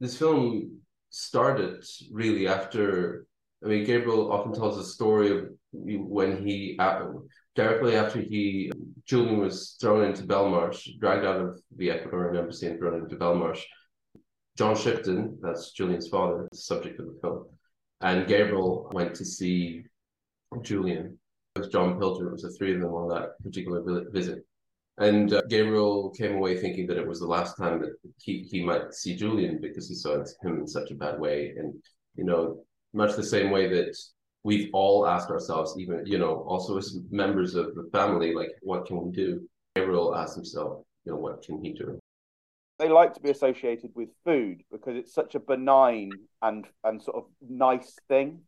this film started really after. I mean, Gabriel often tells a story of when he uh, directly after he Julian was thrown into Belmarsh, dragged out of the Ecuadorian embassy and thrown into Belmarsh. John Shipton, that's Julian's father, the subject of the film, and Gabriel went to see Julian. It was John Pilger. It was the three of them on that particular visit. And uh, Gabriel came away thinking that it was the last time that he, he might see Julian because he saw him in such a bad way. And, you know, much the same way that we've all asked ourselves, even, you know, also as members of the family, like, what can we do? Gabriel asked himself, you know, what can he do? They like to be associated with food because it's such a benign and and sort of nice thing.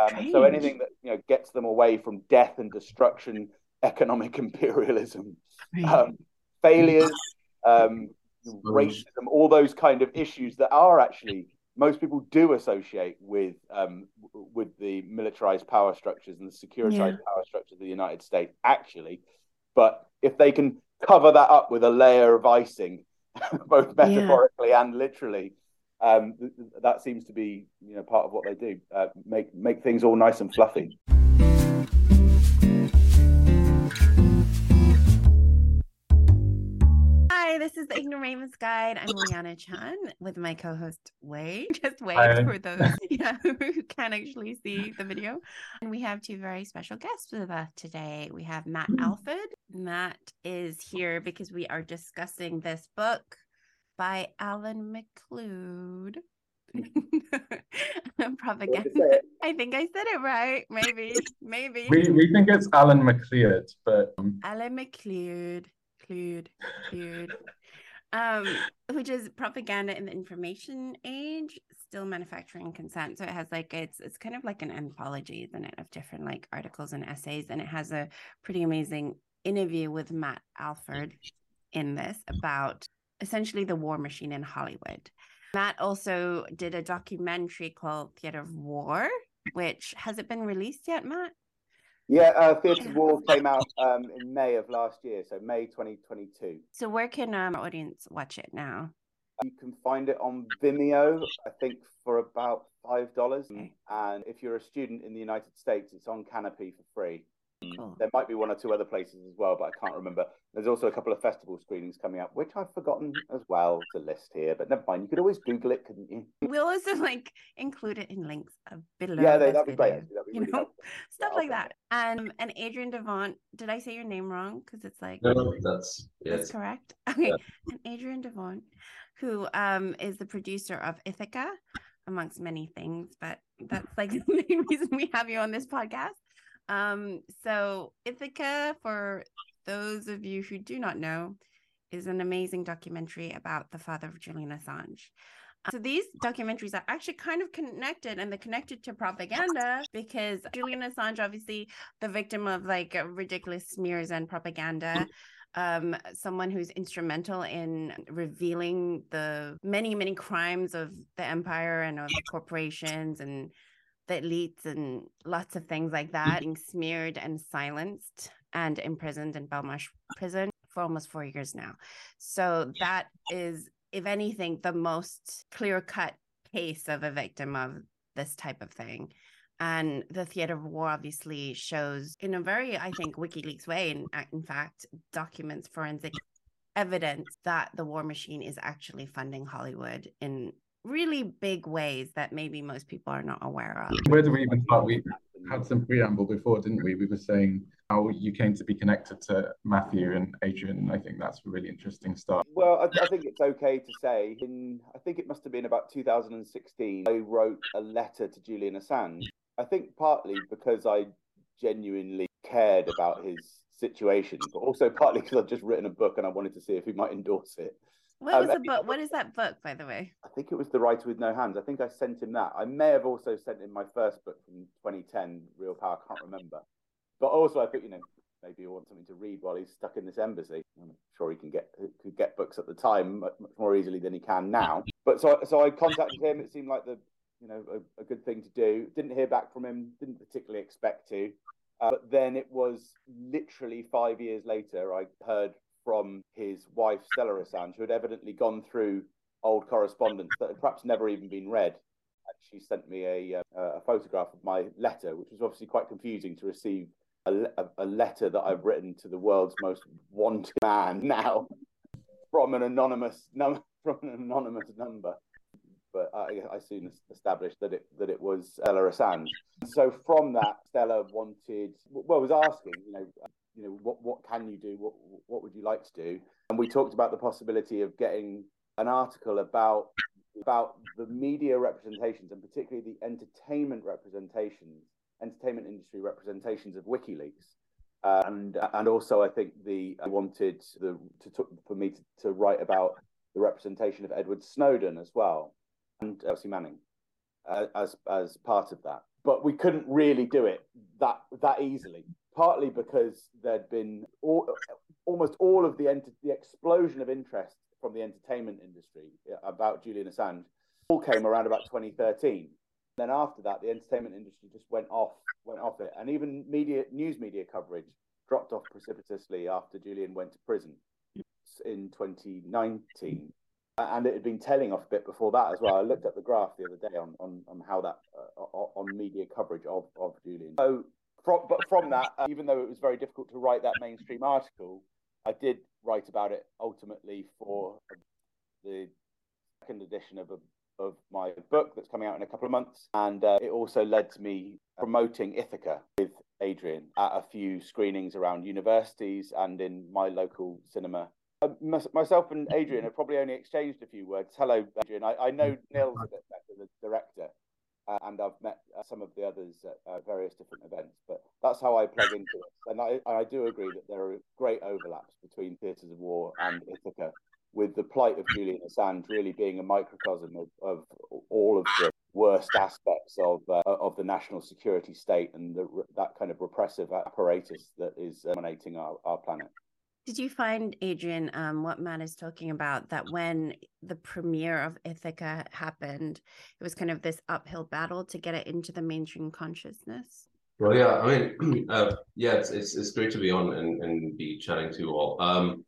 Um, so anything that you know gets them away from death and destruction, economic imperialism, um, failures, um, racism, all those kind of issues that are actually most people do associate with um, with the militarized power structures and the securitized yeah. power structures of the United States. Actually, but if they can cover that up with a layer of icing, both metaphorically yeah. and literally, um, that seems to be you know part of what they do. Uh, make make things all nice and fluffy. Is the Ignoramus Guide. I'm Liana Chan with my co-host Wei. Just wait Hi. for those yeah, who can actually see the video. And we have two very special guests with us today. We have Matt mm. Alford. Matt is here because we are discussing this book by Alan MacLeod. propaganda. I think I said it right. Maybe, maybe. We we think it's Alan MacLeod, but um... Alan MacLeod. Clued, clued. Um, which is propaganda in the information age, still manufacturing consent. So it has like it's it's kind of like an anthology, isn't it, of different like articles and essays, and it has a pretty amazing interview with Matt Alford in this about essentially the war machine in Hollywood. Matt also did a documentary called Theater of War, which has it been released yet, Matt? Yeah, uh, Theatre War came out um, in May of last year, so May 2022. So where can um, audience watch it now? You can find it on Vimeo, I think, for about five dollars. Okay. And if you're a student in the United States, it's on Kanopy for free. Cool. There might be one or two other places as well, but I can't remember. There's also a couple of festival screenings coming up, which I've forgotten as well to list here. But never mind, you could always Google it, couldn't you? We'll also like include it in links below. Yeah, they, that'd be great. That'd be you really know, helpful. stuff yeah, like that. Um, and Adrian Devant, did I say your name wrong? Because it's like no, that's yes. that's correct. Okay, yeah. and Adrian Devant, who um is the producer of Ithaka, amongst many things, but that's like the main reason we have you on this podcast. Um, so Ithaka, for those of you who do not know, is an amazing documentary about the father of Julian Assange. So these documentaries are actually kind of connected and they're connected to propaganda because Julian Assange, obviously the victim of like ridiculous smears and propaganda, um, someone who's instrumental in revealing the many, many crimes of the empire and of the corporations and the elites and lots of things like mm-hmm. that being smeared and silenced and imprisoned in Belmarsh prison for almost four years now. So that is, if anything, the most clear cut case of a victim of this type of thing. And the theater of war obviously shows, in a very, I think, WikiLeaks way, in, in fact, documents forensic evidence that the war machine is actually funding Hollywood in really big ways that maybe most people are not aware of. Where do we even start? We had some preamble before, didn't we? We were saying how you came to be connected to Matthew and Adrian. And I think that's a really interesting start. Well, I, I think it's okay to say in, I think it must have been about 2016, I wrote a letter to Julian Assange. I think partly because I genuinely cared about his situation, but also partly because I'd just written a book and I wanted to see if he might endorse it. What um, was the book? What is that book, by the way? I think it was The Writer with No Hands. I think I sent him that. I may have also sent him my first book from 2010, Real Power. I can't remember. But also, I think you know maybe he wants something to read while he's stuck in this embassy. I'm sure he can get could get books at the time much, much more easily than he can now. But so so I contacted him. It seemed like the you know a, a good thing to do. Didn't hear back from him. Didn't particularly expect to. Uh, but then it was literally five years later, I heard from his wife, Stella Assange, who had evidently gone through old correspondence that had perhaps never even been read. And she sent me a, uh, a photograph of my letter, which was obviously quite confusing to receive a, a, letter that I've written to the world's most wanted man now from an anonymous number. From an anonymous number, but I, I, soon established that it that it was Stella Assange. So from that, Stella wanted, well, was asking, you know, you know, what what can you do? What what would you like to do? And we talked about the possibility of getting an article about about the media representations and particularly the entertainment representations, entertainment industry representations of WikiLeaks. Uh, and and also, I think the I wanted the to, to for me to, to write about the representation of Edward Snowden as well, and Chelsea Manning uh, as as part of that. But we couldn't really do it that that easily partly because there'd been all, almost all of the the explosion of interest from the entertainment industry about Julian Assange all came around about 2013. Then after that, the entertainment industry just went off went off it, and even media news media coverage dropped off precipitously after Julian went to prison in 2019. And it had been tailing off a bit before that as well. I looked at the graph the other day on on, on how that uh, on media coverage of, of Julian. So from, but from that, uh, even though it was very difficult to write that mainstream article, I did write about it ultimately for the second edition of a, of my book that's coming out in a couple of months, and uh, it also led to me promoting Ithaka with Adrian at a few screenings around universities and in my local cinema. Uh, myself and Adrian have probably only exchanged a few words. Hello, Adrian. I, I know Nils a bit better, the director, and I've met uh, some of the others at uh, various different events. But that's how I plug into it, and I, I do agree that there are great overlaps between Theatres of War and Ithaka, with the plight of Julian Assange really being a microcosm of, of all of the worst aspects of uh, of the national security state and the, that kind of repressive apparatus that is dominating our, our planet. Did you find, Adrian, um, what Matt is talking about, that when the premiere of Ithaka happened, it was kind of this uphill battle to get it into the mainstream consciousness? Well, yeah, I mean, uh, yeah, it's, it's, it's great to be on and, and be chatting to you all. Um,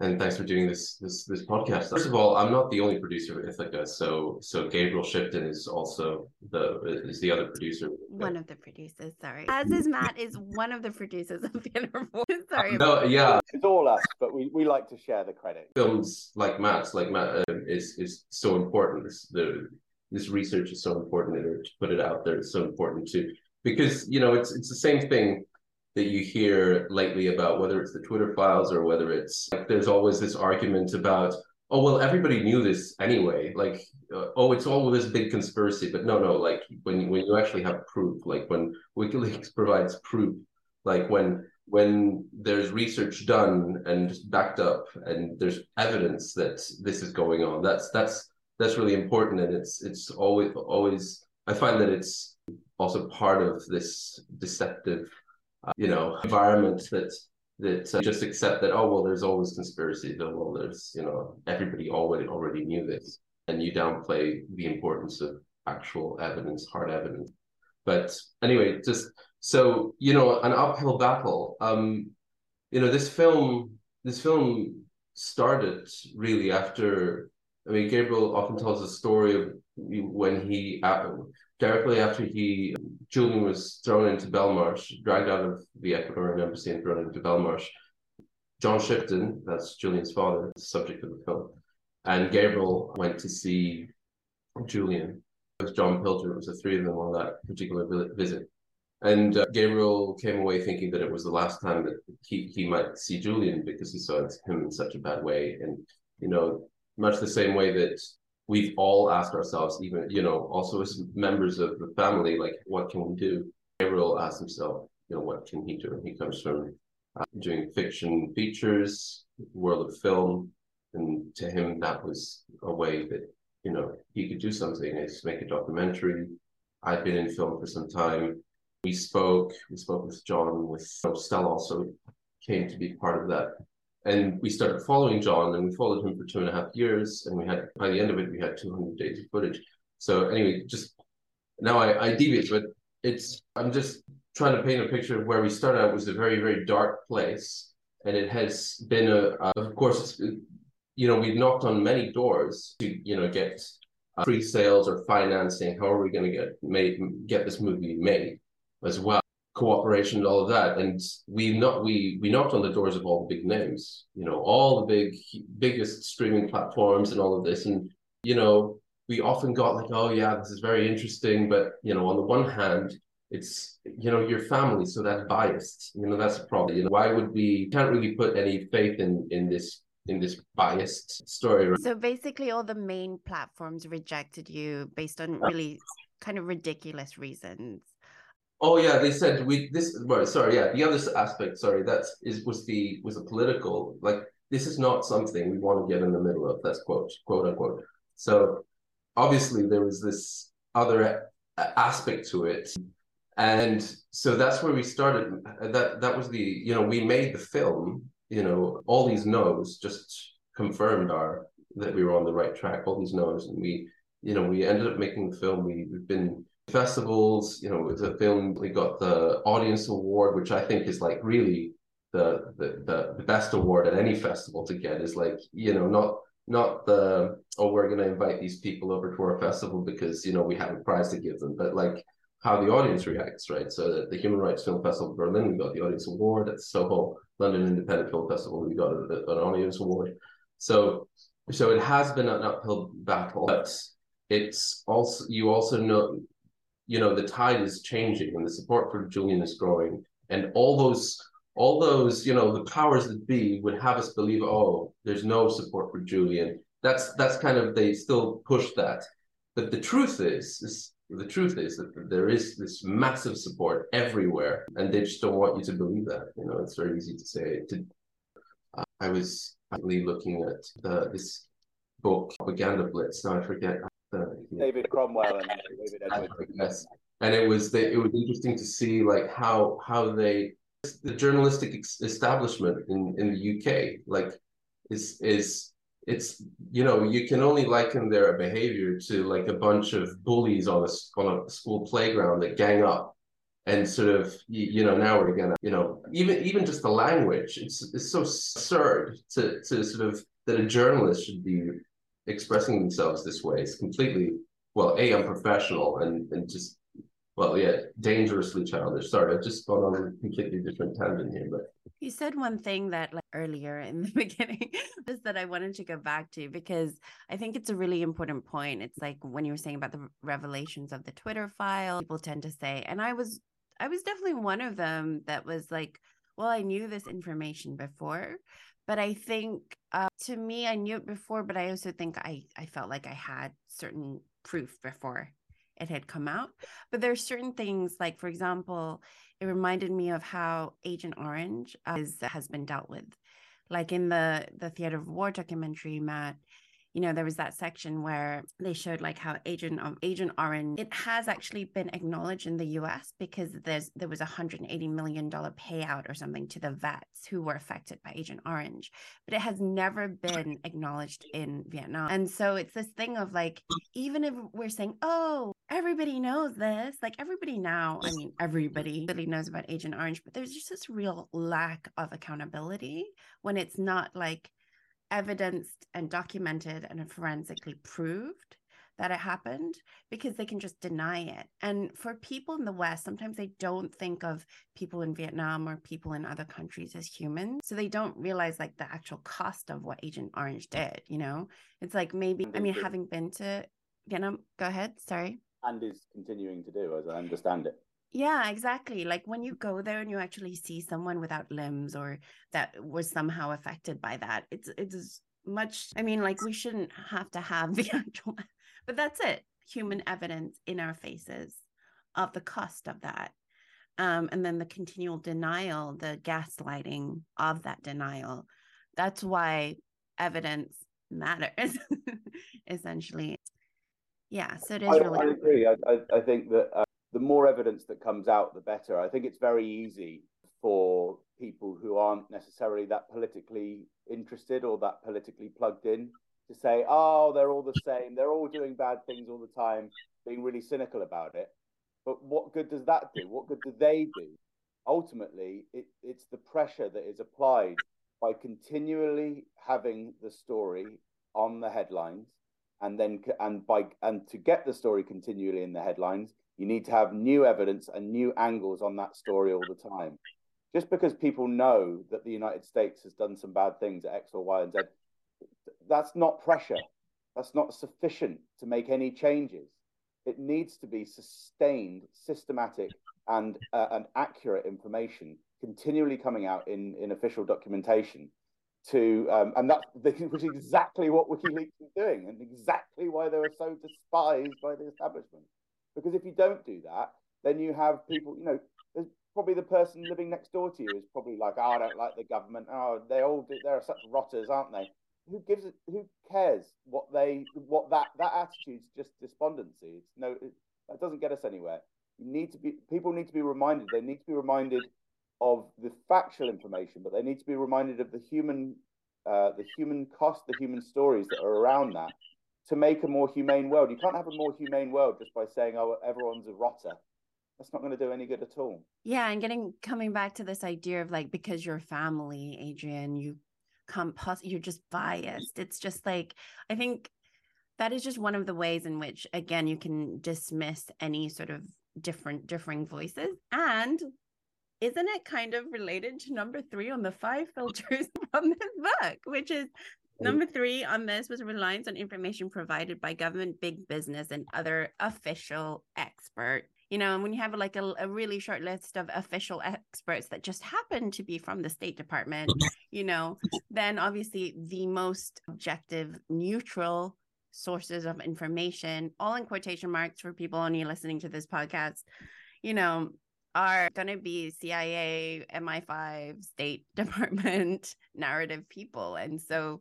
and thanks for doing this this this podcast. First of all, I'm not the only producer of Ithaka, so so Gabriel Shipton is also the is the other producer. One of the producers, sorry. As is Matt is one of the producers of the Interval. sorry. No, yeah, it's all us, but we, we like to share the credit. Films like Matt's, like Matt, uh, is is so important. This the this research is so important, and to put it out there is so important too, because you know it's it's the same thing that you hear lately about whether it's the Twitter files or whether it's like there's always this argument about oh well everybody knew this anyway like uh, oh it's all this big conspiracy. But no no like when when you actually have proof like when WikiLeaks provides proof like when when there's research done and backed up and there's evidence that this is going on that's that's that's really important. And it's it's always always I find that it's also part of this deceptive you know, environment that that uh, just accept that oh well, there's always conspiracy. Well, there's you know everybody already already knew this, and you downplay the importance of actual evidence, hard evidence. But anyway, just so you know, an uphill battle. Um, you know, this film, this film started really after. I mean, Gabriel often tells the story of when he uh, directly after he Julian was thrown into Belmarsh, dragged out of the Ecuadorian embassy and thrown into Belmarsh. John Shipton, that's Julian's father, the subject of the film, and Gabriel went to see Julian. It was John Pilger. It was the three of them on that particular visit. And uh, Gabriel came away thinking that it was the last time that he, he might see Julian because he saw him in such a bad way. And, you know, much the same way that we've all asked ourselves, even you know, also as members of the family, like what can we do? Gabriel asked himself, you know, what can he do? And He comes from uh, doing fiction features, world of film, and to him that was a way that you know he could do something is make a documentary. I've been in film for some time. We spoke. We spoke with John. With Stella also came to be part of that and we started following John, and we followed him for two and a half years. And we had, by the end of it, we had 200 days of footage. So anyway, just now I, I deviate, but it's I'm just trying to paint a picture of where we started out was a very very dark place, and it has been a, of course, you know, we've knocked on many doors to, you know, get uh, pre-sales or financing. How are we going to get made, get this movie made as well? Cooperation and all of that. And we not we we knocked on the doors of all the big names, you know, all the big biggest streaming platforms and all of this. And you know, we often got like, oh yeah, this is very interesting, but you know, on the one hand, it's you know your family so that's biased. You know that's a problem. You know why would we can't really put any faith in in this in this biased story so basically all the main platforms rejected you based on really kind of ridiculous reasons oh yeah they said we this well, sorry yeah the other aspect sorry that is was the was a political like this is not something we want to get in the middle of that's quote quote unquote. So obviously there was this other uh, aspect to it. And so that's where we started uh, that that was the you know we made the film you know all these no's just confirmed our that we were on the right track all these no's and we you know we ended up making the film we, we've been festivals you know the film we got the audience award which i think is like really the, the the the best award at any festival to get is like you know not not the oh we're going to invite these people over to our festival because you know we have a prize to give them but like how the audience reacts, right? So the Human Rights Film Festival Berlin, we got the Audience Award. At Soho London Independent Film Festival, we got a, a, an Audience Award. So, so it has been an uphill battle, but it's also you also know, you know, the tide is changing and the support for Julian is growing, and all those all those you know the powers that be would have us believe, oh, there's no support for Julian. That's that's kind of they still push that, but the truth is is the truth is that there is this massive support everywhere, and they just don't want you to believe that. You know, it's very easy to say. To, I was looking at this book, Propaganda Blitz. Now I forget. The, David Cromwell and David Edwards. Yes, and it was the, it was interesting to see like how how they the journalistic establishment in in the UK like is is it's you know you can only liken their behavior to like a bunch of bullies on a on a school playground that gang up and sort of you, know now we're gonna you know even even just the language it's it's so absurd to to sort of that a journalist should be expressing themselves this way is completely well a unprofessional and and just well, yeah, dangerously childish. Sorry, I've just gone on a completely different tangent here, but you said one thing that like earlier in the beginning just that I wanted to go back to because I think it's a really important point. It's like when you were saying about the revelations of the Twitter file, people tend to say, and I was I was definitely one of them that was like, well, I knew this information before, but I think uh, to me, I knew it before, but I also think I I felt like I had certain proof before it had come out. But there are certain things like, for example, it reminded me of how Agent Orange uh, is, has been dealt with. Like in the the Theater of War documentary, Matt, you know there was that section where they showed like how agent of agent orange it has actually been acknowledged in the us because there's there was a 180 million dollar payout or something to the vets who were affected by agent orange but it has never been acknowledged in vietnam. And so it's this thing of like even if we're saying oh everybody knows this like everybody now i mean everybody really knows about agent orange but there's just this real lack of accountability when it's not like evidenced and documented and forensically proved that it happened because they can just deny it. And for people in the West, sometimes they don't think of people in Vietnam or people in other countries as humans. So they don't realize like the actual cost of what Agent Orange did, you know? It's like maybe, I mean, having been to Vietnam, go ahead, sorry. And is continuing to do, as I understand it. Yeah, exactly. Like when you go there and you actually see someone without limbs or that was somehow affected by that, it's it's much I mean, like we shouldn't have to have the actual but that's it. Human evidence in our faces of the cost of that. Um, and then the continual denial, the gaslighting of that denial. That's why evidence matters, essentially. Yeah, so it is I, really. I agree. I, I, I think that uh, the more evidence that comes out, the better. I think it's very easy for people who aren't necessarily that politically interested or that politically plugged in to say, oh, they're all the same. They're all doing bad things all the time, being really cynical about it. But what good does that do? What good do they do? Ultimately, it, it's the pressure that is applied by continually having the story on the headlines and then and by and to get the story continually in the headlines you need to have new evidence and new angles on that story all the time. Just because people know that the united states has done some bad things at x or y and z that's not pressure. That's not sufficient to make any changes. It needs to be sustained systematic and uh, and accurate information continually coming out in in official documentation to um, and that is exactly what WikiLeaks is doing and exactly why they were so despised by the establishment. Because if you don't do that, then you have people, you know, there's probably the person living next door to you is probably like, oh, I don't like the government. Oh, they all do, they're such rotters, aren't they? Who gives it? Who cares what they what that that attitude's just despondency. It's no, it, that doesn't get us anywhere. You need to be people need to be reminded. They need to be reminded of the factual information, but they need to be reminded of the human, uh, the human cost, the human stories that are around that to make a more humane world. You can't have a more humane world just by saying, "Oh, everyone's a rotter." That's not going to do any good at all. Yeah, and getting coming back to this idea of like because you're family, Adrian, you come you're just biased. It's just like I think that is just one of the ways in which again you can dismiss any sort of different differing voices and isn't it kind of related to number three on the five filters from this book, which is number three on this was reliance on information provided by government, big business, and other official expert. You know, and when you have like a, a really short list of official experts that just happen to be from the State Department, you know, then obviously the most objective, neutral sources of information, all in quotation marks for people only listening to this podcast, you know, are going to be CIA, MI5, State Department narrative people. And so,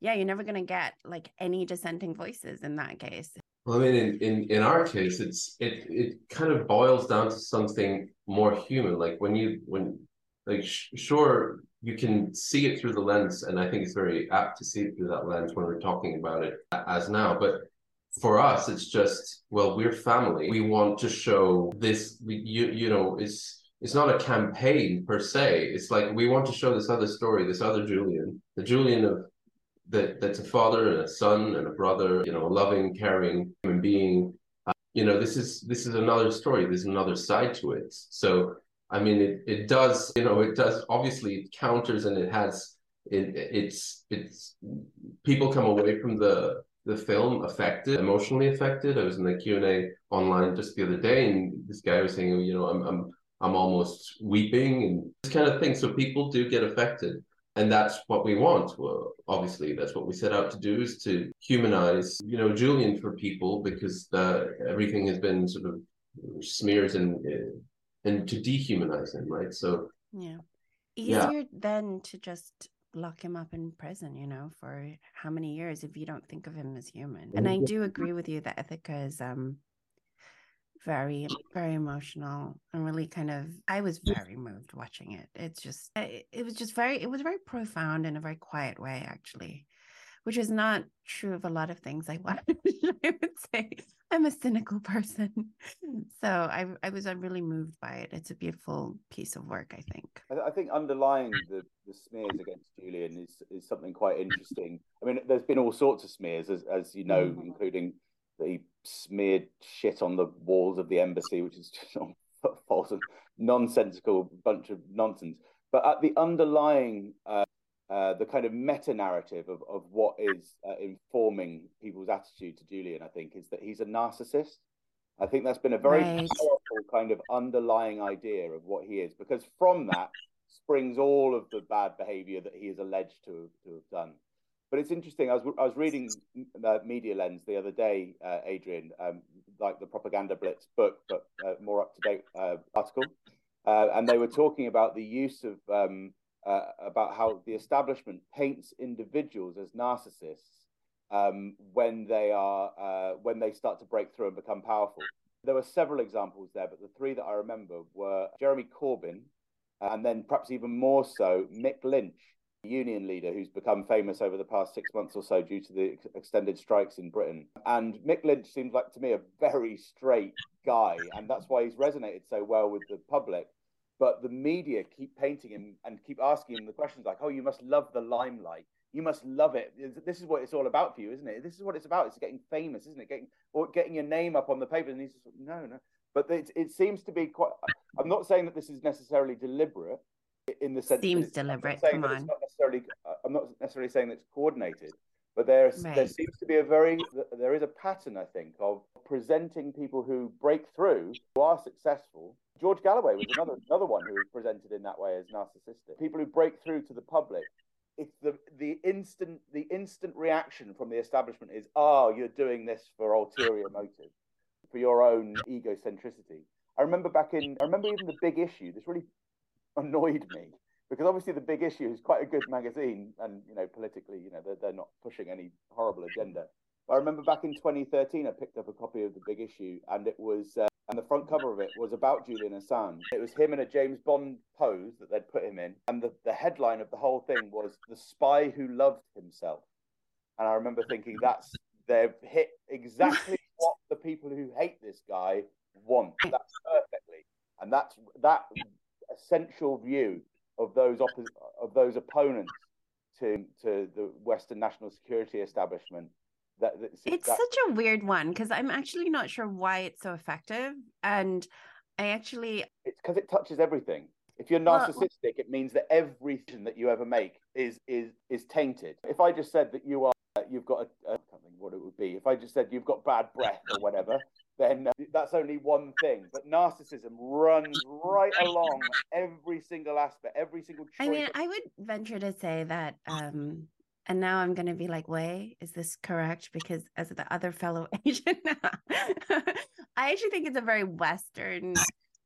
yeah, you're never going to get like any dissenting voices in that case. Well, I mean, in, in, in our case, it's it it kind of boils down to something more human. Like when you when like sh- sure you can see it through the lens, and I think it's very apt to see it through that lens when we're talking about it as now. But for us it's just well we're family we want to show this you you know it's it's not a campaign per se it's like we want to show this other story this other julian the julian of that that's a father and a son and a brother you know a loving caring human being uh, you know this is this is another story there's another side to it so i mean it, it does you know it does obviously it counters and it has it, it's it's people come away from the the film affected, emotionally affected. I was in the Q and A online just the other day, and this guy was saying, you know, I'm I'm I'm almost weeping and this kind of thing. So people do get affected, and that's what we want. Well, obviously, that's what we set out to do is to humanize, you know, Julian for people because the, everything has been sort of smears and and to dehumanize him, right? So yeah, easier yeah. than to just lock him up in prison, you know, for how many years if you don't think of him as human. And I do agree with you that Ithaka is um very very emotional and really kind of I was very moved watching it. It's just it, it was just very it was very profound in a very quiet way actually which is not true of a lot of things I watch. I would say I'm a cynical person. So I, I was really moved by it. It's a beautiful piece of work, I think. I, think underlying the, the smears against Julian is, is something quite interesting. I mean, there's been all sorts of smears, as, as you know, mm-hmm. including he smeared shit on the walls of the embassy, which is just false and nonsensical bunch of nonsense. But at the underlying uh, uh, the kind of meta narrative of, of what is uh, informing people's attitude to Julian, I think, is that he's a narcissist. I think that's been a very right. powerful kind of underlying idea of what he is, because from that springs all of the bad behavior that he is alleged to, to have done. But it's interesting. I was I was reading uh, Media Lens the other day, uh, Adrian, um, like the Propaganda Blitz book, but uh, more up to date article, and they were talking about the use of um, uh, about how the establishment paints individuals as narcissists um, when they are uh, when they start to break through and become powerful. There were several examples there, but the three that I remember were Jeremy Corbyn, and then perhaps even more so Mick Lynch, union leader who's become famous over the past six months or so due to the ex- extended strikes in Britain. And Mick Lynch seems like to me a very straight guy, and that's why he's resonated so well with the public but the media keep painting him and keep asking him the questions like, "Oh, you must love the limelight. You must love it. This is what it's all about for you, isn't it? This is what it's about. It's getting famous, isn't it? Getting or getting your name up on the paper." And he's just, no, no. But it, it seems to be quite. I'm not saying that this is necessarily deliberate in the sense. Seems deliberate. Come on. Not necessarily. Uh, I'm not necessarily saying that it's coordinated, but there right. there seems to be a very there is a pattern, I think, of presenting people who break through, who are successful. George Galloway was another another one who was presented in that way as narcissistic. People who break through to the public it's the the instant the instant reaction from the establishment is oh you're doing this for ulterior motive for your own egocentricity i remember back in i remember even the big issue this really annoyed me because obviously the big issue is quite a good magazine and you know politically you know they're, they're not pushing any horrible agenda but i remember back in 2013 i picked up a copy of the big issue and it was uh, and the front cover of it was about Julian Assange. It was him in a James Bond pose that they'd put him in, and the, the headline of the whole thing was "The Spy Who Loved Himself." And I remember thinking, that's they've hit exactly what the people who hate this guy want. That's perfectly, and that's that essential view of those oppo- of those opponents to to the Western national security establishment that, it's that... such a weird one because I'm actually not sure why it's so effective, and I actually it's because it touches everything. If you're narcissistic, well, it means that everything that you ever make is is is tainted. If I just said that you are you've got a, a something what it would be. If I just said you've got bad breath or whatever, then uh, that's only one thing. But narcissism runs right along every single aspect, every single. choice. I mean, I would venture to say that um, and now I'm going to be like, "Wei, is this correct?" Because as the other fellow Asian, I actually think it's a very Western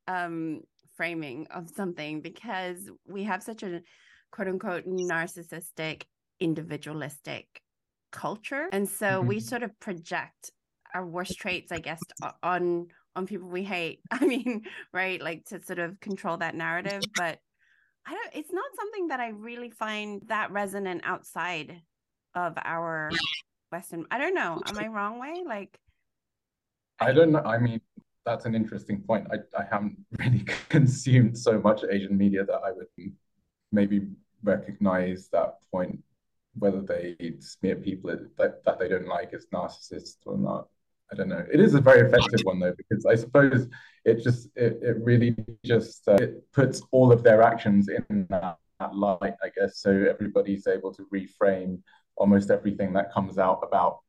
um, framing of something because we have such a quote unquote narcissistic, individualistic culture, and so mm-hmm. we sort of project our worst traits, I guess, on on people we hate. I mean, right, like to sort of control that narrative, but I don't it's not something that I really find that resonant outside of our Western I don't know. Am I wrong Wei? Like I don't know. I mean, that's an interesting point. I, I haven't really consumed so much Asian media that I would maybe recognize that point, whether they smear people that, that they don't like as narcissists or not. I don't know. It is a very effective one though, because I suppose it just it, it really just uh, it puts all of their actions in that, that light, I guess. So everybody's able to reframe almost everything that comes out about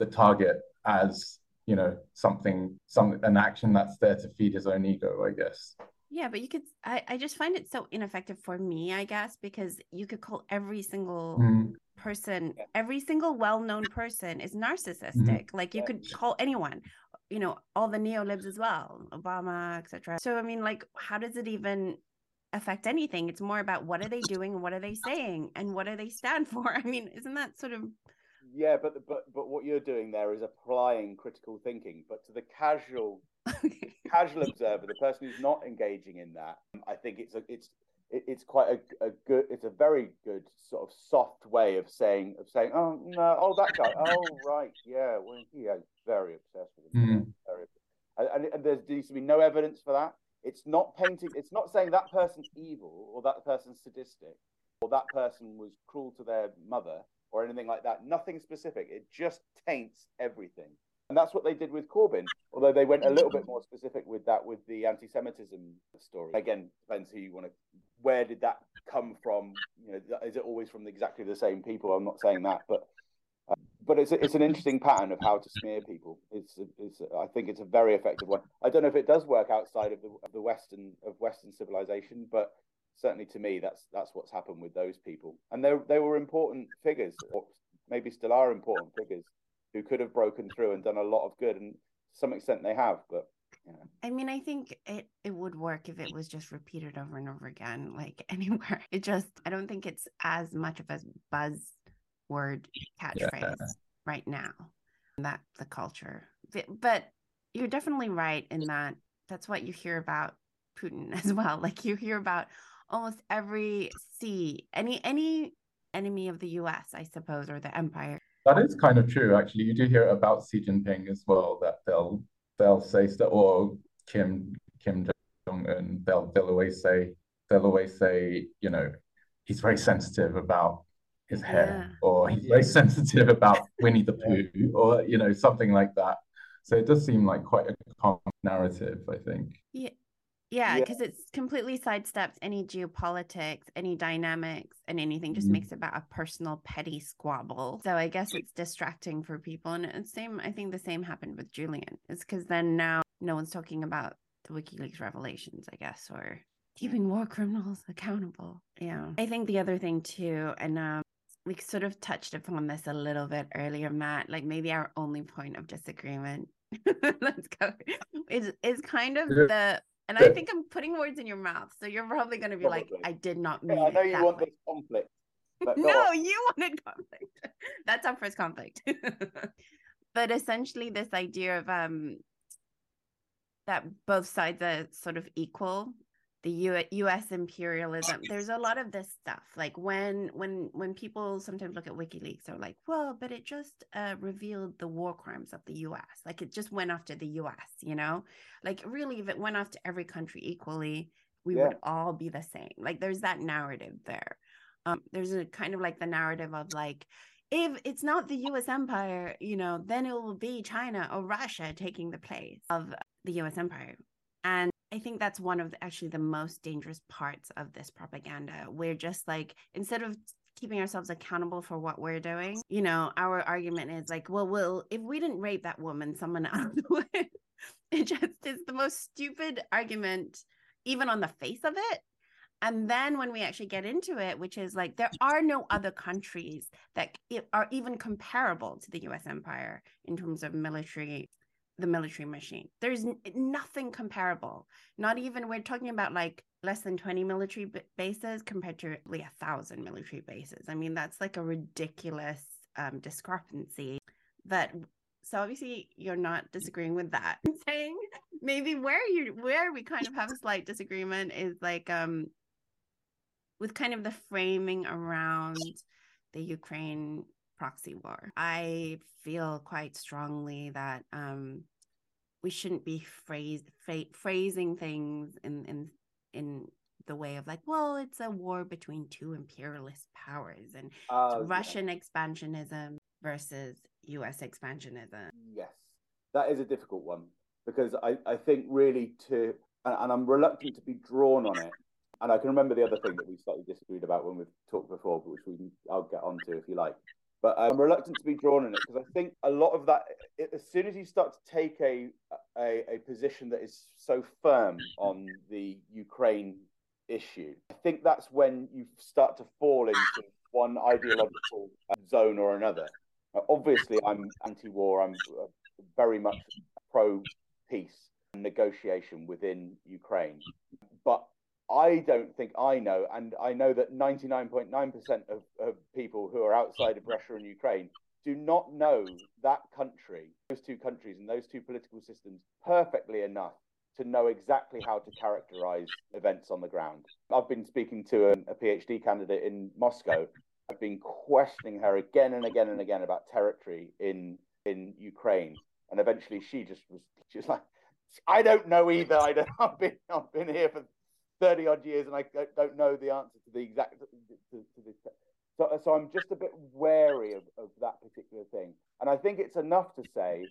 the target as you know something some an action that's there to feed his own ego i guess yeah but you could i, I just find it so ineffective for me i guess because you could call every single mm person every single well-known person is narcissistic. Mm-hmm. like you could call anyone you know all the neolibs as well obama etc so i mean like how does it even affect anything? It's more about what are they doing and what are they saying and what do they stand for? I mean isn't that sort of yeah but but but what you're doing there is applying critical thinking but to the casual casual observer the person who's not engaging in that i think it's a it's it, it's quite a, a good it's a very good sort of soft way of saying of saying oh no oh that guy oh right yeah well yeah very obsessed with him mm. very, and, and there needs to be no evidence for that. It's not painting it's not saying that person's evil or that person's sadistic or that person was cruel to their mother or anything like that. Nothing specific. It just taints everything. And that's what they did with Corbyn, although they went a little bit more specific with that with the anti Semitism story. Again, depends who you want to, where did that come from? You know, is it always from exactly the same people? I'm not saying that, but. Uh, but it's it's an interesting pattern of how to smear people. It's it's I think it's a very effective one. I don't know if it does work outside of the of the Western of Western civilization, but certainly to me that's that's what's happened with those people. And they they were important figures, or maybe still are important figures who could have broken through and done a lot of good, and to some extent they have. But know. I mean, I think it it would work if it was just repeated over and over again, like anywhere. It just I don't think it's as much of a buzzword catchphrase yeah. right now. That the culture, but you're definitely right in that. That's what you hear about Putin as well. Like you hear about almost every sea, any any enemy of the U.S., I suppose, or the empire that is kind of true, actually. You do hear about Xi Jinping as well, that they'll they'll say stuff, or Kim Kim Jong and they'll they'll always say they'll always say you know he's very sensitive about his hair yeah. or he's very sensitive about Winnie the Pooh or you know something like that. So it does seem like quite a common narrative, I think. Yeah. Yeah, because yeah. it's completely sidesteps any geopolitics, any dynamics, and anything. Just mm-hmm. makes it about a personal petty squabble. So I guess it's distracting for people. And it's same. I think the same happened with Julian. It's because then now no one's talking about the WikiLeaks revelations, I guess, or keeping war criminals accountable. Yeah, I think the other thing too, and um, we sort of touched upon this a little bit earlier, Matt. Like maybe our only point of disagreement. Let's go. Is is kind of the and I think I'm putting words in your mouth, so you're probably going to be probably. like, "I did not mean." Yeah, I know you want Wei. this conflict. no, on. you wanted conflict. That's our first conflict. but essentially, this idea of um that both sides are sort of equal the U- US imperialism there's a lot of this stuff like when when when people sometimes look at WikiLeaks they're like well but it just uh, revealed the war crimes of the US like it just went after the US you know? Like really if it went after every country equally we yeah. would all be the same like there's that narrative there. Um, there's a kind of like the narrative of like if it's not the US empire you know then it will be China or Russia taking the place of the US empire. And I think that's one of the, actually the most dangerous parts of this propaganda. We're just like, instead of keeping ourselves accountable for what we're doing, you know, our argument is like, well, well, if we didn't rape that woman, someone else would. it just is the most stupid argument, even on the face of it. And then when we actually get into it, which is like there are no other countries that are even comparable to the US empire in terms of military the military machine. There's nothing comparable. Not even we're talking about like less than 20 military bases compared to like a thousand military bases. I mean, that's like a ridiculous um, discrepancy that so obviously you're not disagreeing with that. I'm saying maybe where you where we kind of have a slight disagreement is like um with kind of the framing around the Ukraine proxy war. I feel quite strongly that um, we shouldn't be phrase, phrasing things in, in in the way of like, well, it's a war between two imperialist powers and uh, Russian yeah. expansionism versus US expansionism. Yes, that is a difficult one because I, I think really to, and, and I'm reluctant to be drawn on it. And I can remember the other thing that we slightly disagreed about when we've talked before, which we I'll get onto if you like. But I'm reluctant to be drawn in it because I think a lot of that, as soon as you start to take a, a, a position that is so firm on the Ukraine issue, I think that's when you start to fall into one ideological zone or another. obviously, I'm anti-war. I'm uh, very much pro peace and negotiation within Ukraine, but I don't think I know, and I know that 99.9% of, of people who are outside of Russia and Ukraine do not know that country, those two countries and those two political systems perfectly enough to know exactly how to characterize events on the ground. I've been speaking to a, a PhD candidate in Moscow. I've been questioning her again and again and again about territory in in Ukraine, and eventually she just was just like, I don't know either. I don't. I've been I've been here for 30 odd years and I don't know the answer to the exact to, to, to so, so I'm just a bit wary of, of that particular thing. And I think it's enough to say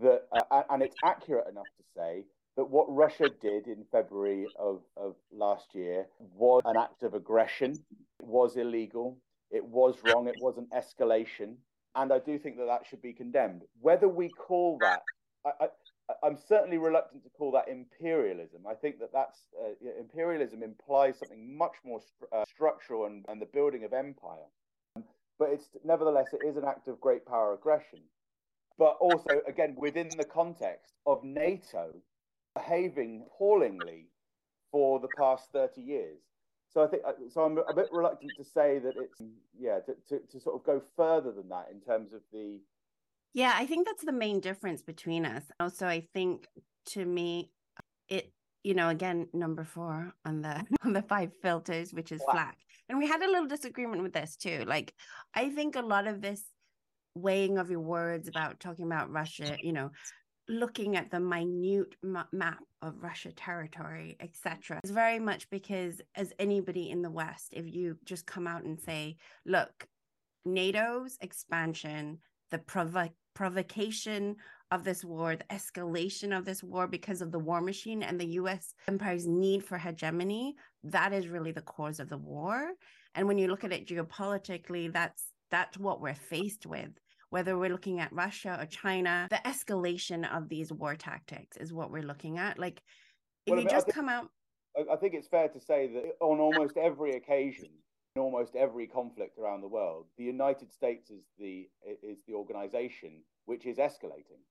that, uh, and it's accurate enough to say that what Russia did in February of, of last year was an act of aggression, it was illegal, it was wrong, it was an escalation. And I do think that that should be condemned. Whether we call that, I, I'm certainly reluctant to call that imperialism. I think that that's uh, imperialism implies something much more uh, structural and, and the building of empire. But it's nevertheless it is an act of great power aggression. But also again within the context of NATO behaving appallingly for the past 30 years. So I think uh, so. I'm a bit reluctant to say that it's yeah to, to, to sort of go further than that in terms of the yeah, I think that's the main difference between us. Oh, also, I think to me, it you know again number four on the on the five filters, which is wow. flak, and we had a little disagreement with this too. Like, I think a lot of this weighing of your words about talking about Russia, you know, looking at the minute ma- map of Russia territory, etc. It's very much because, as anybody in the West, if you just come out and say, look, NATO's expansion, the provo- provocation of this war, the escalation of this war because of the war machine and the US empire's need for hegemony, that is really the cause of the war. And when you look at it geopolitically, that's that's what we're faced with whether we're looking at Russia or China, the escalation of these war tactics is what we're looking at. Like, if well, you just think, come out. I think it's fair to say that on almost every occasion, in almost every conflict around the world, the United States is the is the organization which is escalating.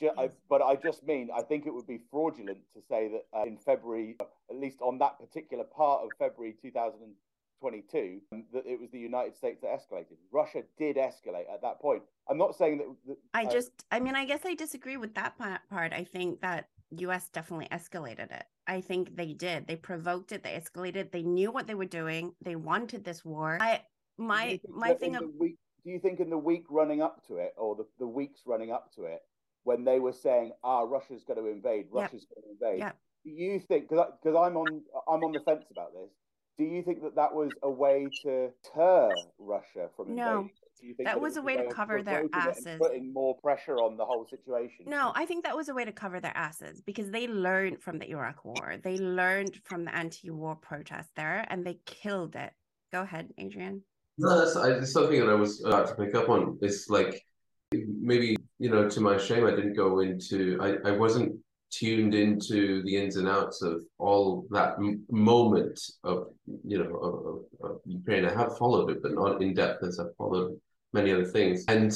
Ju- I, but I just mean I think it would be fraudulent to say that uh, in February, at least on that particular part of February 2000 22 um, that it was the United States that escalated. Russia did escalate at that point. I'm not saying that. that I uh, just, I mean, I guess I disagree with that part. I think that US definitely escalated it. I think they did. They provoked it. They escalated. They knew what they were doing. They wanted this war. I my my thing of week, do you think in the week running up to it or the, the weeks running up to it when they were saying ah Russia's going to invade Russia's yep. going to invade yep. do you think because I'm on I'm on the fence about this do you think that that was a way to deter Russia from invading? No, that, that was, a way, way to cover their asses, putting more pressure on the whole situation. No, I think that was a way to cover their asses because they learned from the Iraq War. They learned from the anti-war protest there, and they killed it. Go ahead, Adrian. No, that's I, something that I was about to pick up on. It's like maybe you know, to my shame, I didn't go into. I I wasn't tuned into the ins and outs of all that m- moment of you know of, of, Ukraine. I have followed it, but not in depth as I've followed many other things. And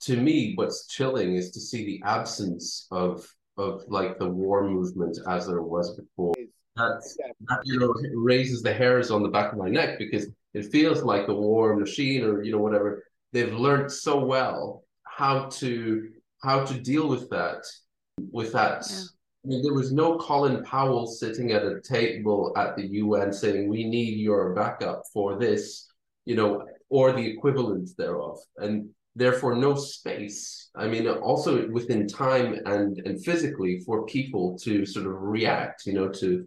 to me, what's chilling is to see the absence of of like the war movement as there was before. That's, that you know raises the hairs on the back of my neck because it feels like the war machine or you know whatever they've learned so well how to how to deal with that with that. Yeah. I mean, there was no Colin Powell sitting at a table at the UN saying, we need your backup for this, you know, or the equivalent thereof. And therefore, no space. I mean, also within time and, and physically for people to sort of react, you know, to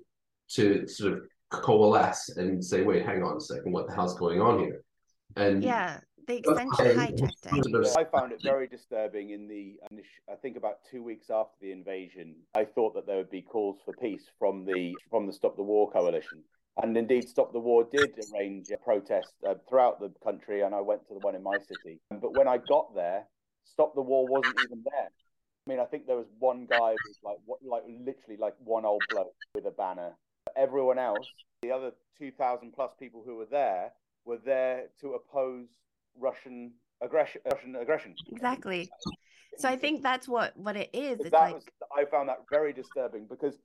to sort of coalesce and say, wait, hang on a second, what the hell's going on here? And yeah, the extension hijacked it. I found it very disturbing in the, I think about two weeks after the invasion, I thought that there would be calls for peace from the from the Stop the War coalition. And indeed, Stop the War did arrange a protest uh, throughout the country, and I went to the one in my city. But when I got there, Stop the War wasn't even there. I mean, I think there was one guy who was like, what, like literally like one old bloke with a banner. Everyone else, the other 2,000 plus people who were there, were there to oppose Russian aggression. Russian aggression. Exactly. So I think that's what what it is. It's that like... was, I found that very disturbing because,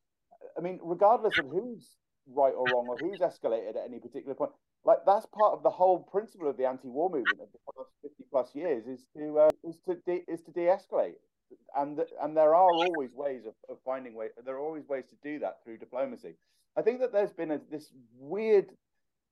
I mean, regardless of who's right or wrong or who's escalated at any particular point, like that's part of the whole principle of the anti-war movement of the past fifty plus years is to uh, is to de- is to de-escalate. And and there are always ways of, of finding way. There are always ways to do that through diplomacy. I think that there's been a, this weird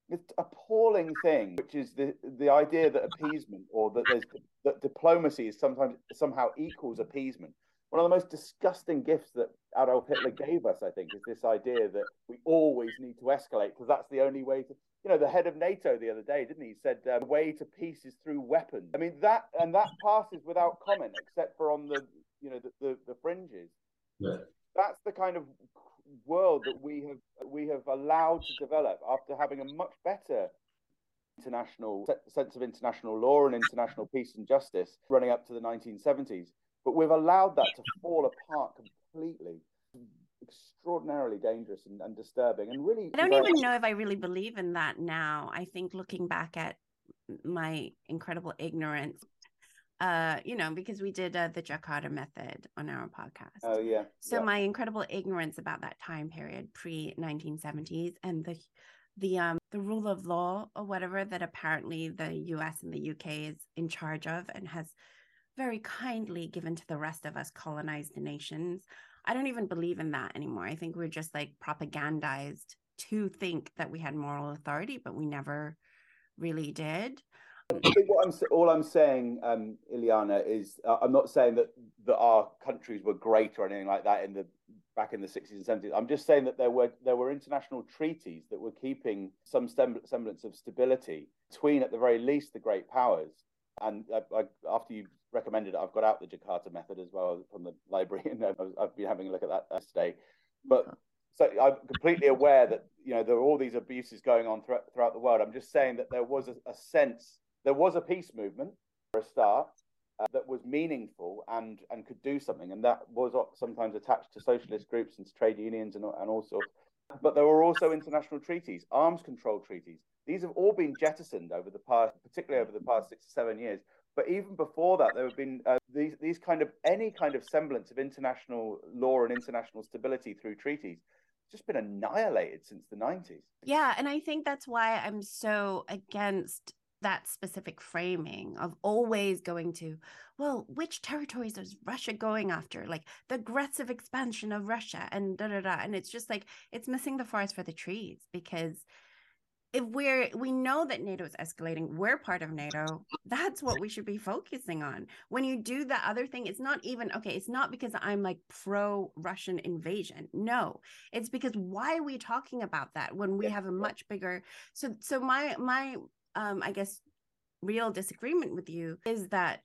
this appalling thing, which is the the idea that appeasement or that there's that diplomacy is sometimes somehow equals appeasement. One of the most disgusting gifts that Adolf Hitler gave us, I think, is this idea that we always need to escalate because that's the only way to. You know, the head of NATO the other day, didn't he? Said um, the way to peace is through weapons. I mean that, and that passes without comment, except for on the you know the the, the fringes. Yeah. That's the kind of world that we have we have allowed to develop after having a much better international sense of international law and international peace and justice running up to the 1970s but we've allowed that to fall apart completely. Extraordinarily dangerous and, and disturbing and really i don't even know if i really believe in that now. I think looking back at my incredible ignorance uh you know because we did uh, the jakarta method on our podcast. Oh yeah. So yeah. my incredible ignorance about that time period pre 1970s and the the um the rule of law or whatever that apparently the US and the UK is in charge of and has very kindly given to the rest of us colonized nations i don't even believe in that anymore i think we're just like propagandized to think that we had moral authority but we never really did what I'm all I'm saying, um, Ileana, is uh, I'm not saying that that our countries were great or anything like that in the back in the 60s and 70s. I'm just saying that there were there were international treaties that were keeping some semblance of stability between, at the very least, the great powers. And I, I, after you recommended it, I've got out the Jakarta method as well from the library, and I've been having a look at that today. But so I'm completely aware that you know there are all these abuses going on throughout, throughout the world. I'm just saying that there was a, a sense there was a peace movement for a start uh, that was meaningful and and could do something, and that was sometimes attached to socialist groups and to trade unions and, and all sorts. But there were also international treaties, arms control treaties. These have all been jettisoned over the past, particularly over the past six or seven years. But even before that, there have been uh, these these kind of any kind of semblance of international law and international stability through treaties just been annihilated since the 90s. Yeah, and I think that's why I'm so against that specific framing of always going to, well, which territories is Russia going after? Like the aggressive expansion of Russia and da da da. And it's just like it's missing the forest for the trees because if we're we know that NATO is escalating, we're part of NATO. That's what we should be focusing on. When you do the other thing, it's not even okay. It's not because I'm like pro Russian invasion. No, it's because why are we talking about that when we have a much bigger? So so my my um I guess real disagreement with you is that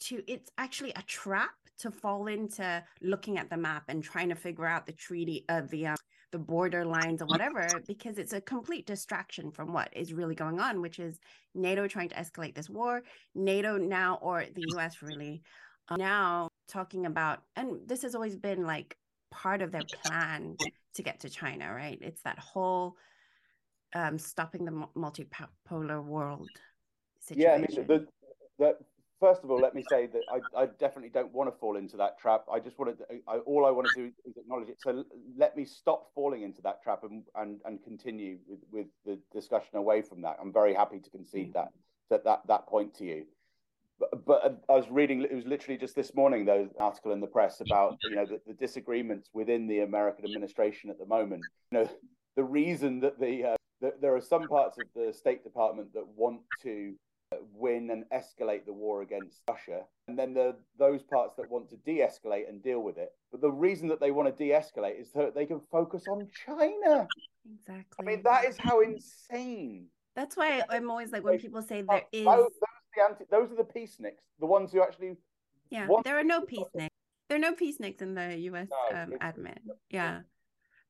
to it's actually a trap to fall into looking at the map and trying to figure out the treaty of uh, the um, the border lines or whatever because it's a complete distraction from what is really going on which is nato trying to escalate this war nato now or the us really uh, now talking about and this has always been like part of their plan to get to china right it's that whole um stopping the multipolar world situation. yeah i mean the, the first of all, let me say that I, I, definitely don't want to fall into that trap. I just wanted, to, I, all I want to do is acknowledge it. So let me stop falling into that trap and and, and continue with, with the discussion away from that. I'm very happy to concede that that that, that point to you. But, but I was reading, it was literally just this morning, though, article in the press about you know the, the disagreements within the American administration at the moment. You know, the reason that the, uh, the there are some parts of the State Department that want to win and escalate the war against Russia. And then the those parts that want to de-escalate and deal with it. But the reason that they want to de-escalate is that they can focus on China. Exactly. I mean, that is how insane. That's why I'm always like when people say there is those, those, are, the anti, those are the peaceniks, the ones who actually Yeah, there are no peaceniks. There are no peaceniks in the US no, um, admin. Yeah.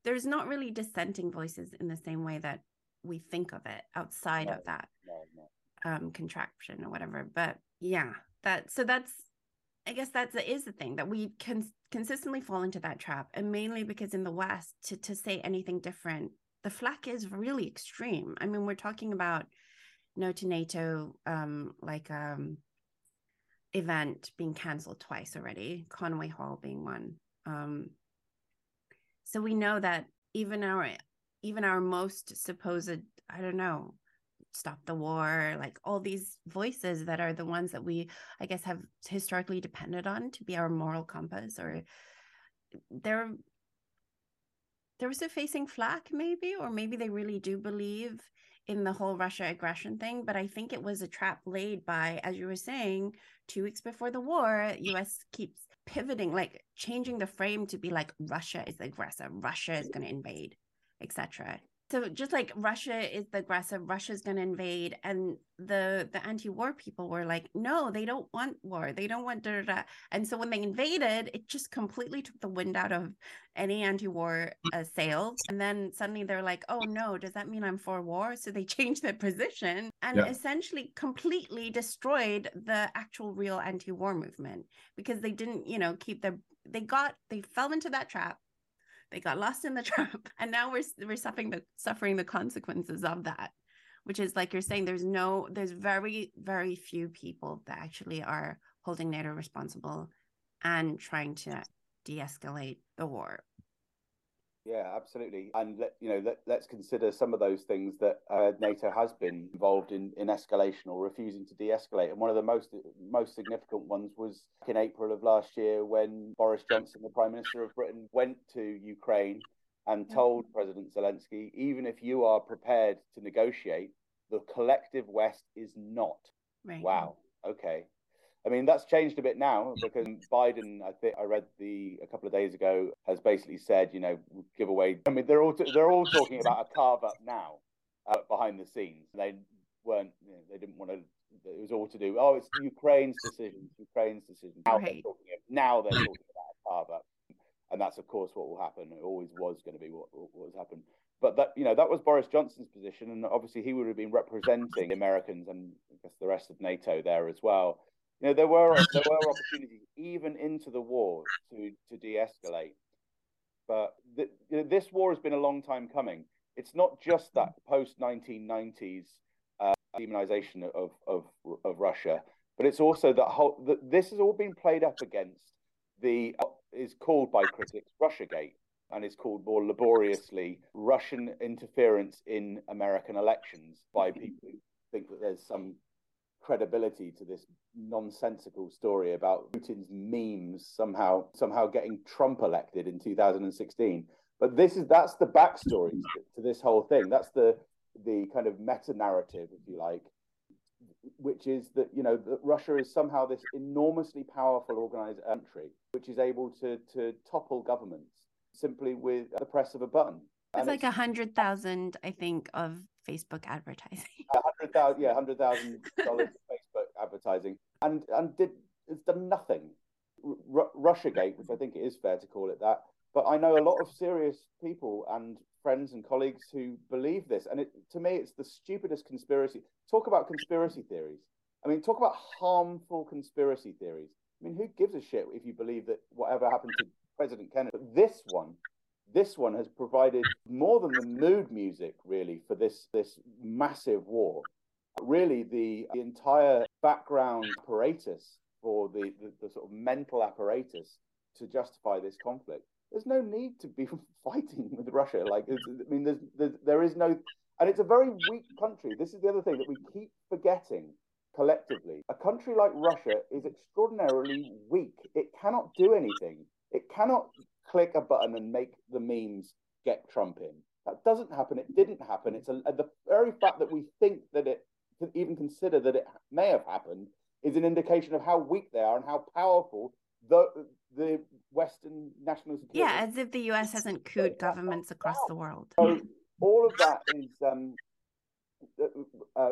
There's not really dissenting voices in the same way that we think of it outside no, of that. No, no um contraction or whatever but yeah that so that's i guess that's is the thing that we can consistently fall into that trap and mainly because in the west to to say anything different the flak is really extreme. I mean we're talking about no to nato um like um event being canceled twice already conway hall being one um so we know that even our even our most supposed i don't know stop the war like all these voices that are the ones that we i guess have historically depended on to be our moral compass or they're they're also facing flak maybe or maybe they really do believe in the whole russia aggression thing but i think it was a trap laid by as you were saying two weeks before the war us keeps pivoting like changing the frame to be like russia is the aggressor. Russia is going to invade etc so just like russia is the aggressor russia's going to invade and the the anti-war people were like no they don't want war. They don't want da, da, da. and so when they invaded it just completely took the wind out of any anti-war uh, sales and then suddenly they're like oh no does that mean i'm for war? So they changed their position and yeah. essentially completely destroyed the actual real anti-war movement because they didn't you know keep their they got they fell into that trap they got lost in the trap and now we're we're suffering the suffering the consequences of that which is like you're saying there's no there's very very few people that actually are holding nato responsible and trying to de-escalate the war yeah, absolutely. And let, you know, let, let's consider some of those things that uh, NATO has been involved in in escalation or refusing to de-escalate. And one of the most most significant ones was in April of last year when Boris Johnson, the Prime Minister of Britain, went to Ukraine and told President Zelensky, even if you are prepared to negotiate, the collective West is not. Right. Wow. Okay. I mean, that's changed a bit now because Biden, I think I read the a couple of days ago, has basically said, you know, give away. I mean, they're all they're all talking about a carve up now uh, behind the scenes. They weren't, you know, they didn't want to. It was all to do. Oh, it's Ukraine's decision. Ukraine's decision. Now, right. they're, talking, now they're talking about a carve up, and that's of course what will happen. It always was going to be what, what was happened. But that you know that was Boris Johnson's position, and obviously he would have been representing the Americans and I guess the rest of NATO there as well you know, there were there were opportunities even into the war to to de-escalate, but you know, this war has been a long time coming. It's not just that post 1990s uh, demonization of, of of Russia, but it's also that whole that this has all been played up against the uh, is called by critics RussiaGate and is called more laboriously Russian interference in American elections by people who think that there's some credibility to this nonsensical story about Putin's memes somehow somehow getting Trump elected in 2016. But this is that's the backstory to, to this whole thing. That's the the kind of meta narrative, if you like, which is that you know that Russia is somehow this enormously powerful organized country which is able to to topple governments simply with the press of a button. It's like a hundred thousand, I think, of Facebook advertising. hundred thousand, yeah, hundred thousand dollars Facebook advertising, and and did it's done nothing. R- RussiaGate, which I think it is fair to call it that, but I know a lot of serious people and friends and colleagues who believe this, and it to me it's the stupidest conspiracy. Talk about conspiracy theories. I mean, talk about harmful conspiracy theories. I mean, who gives a shit if you believe that whatever happened to President Kennedy? But this one this one has provided more than the mood music really for this this massive war. Really the, the entire background apparatus for the, the, the sort of mental apparatus to justify this conflict there's no need to be fighting with russia. Like i mean there's, there's there is no and it's a very weak country. This is the other thing that we keep forgetting collectively. A country like russia is extraordinarily weak. It cannot do anything. It cannot click a button and make the memes get Trump in. That doesn't happen. It didn't happen. It's a, the very fact that we think that it can even consider that it may have happened is an indication of how weak they are and how powerful the the Western national security. Yeah, as if the U.S. hasn't couped governments across the world. So all of that is um, uh,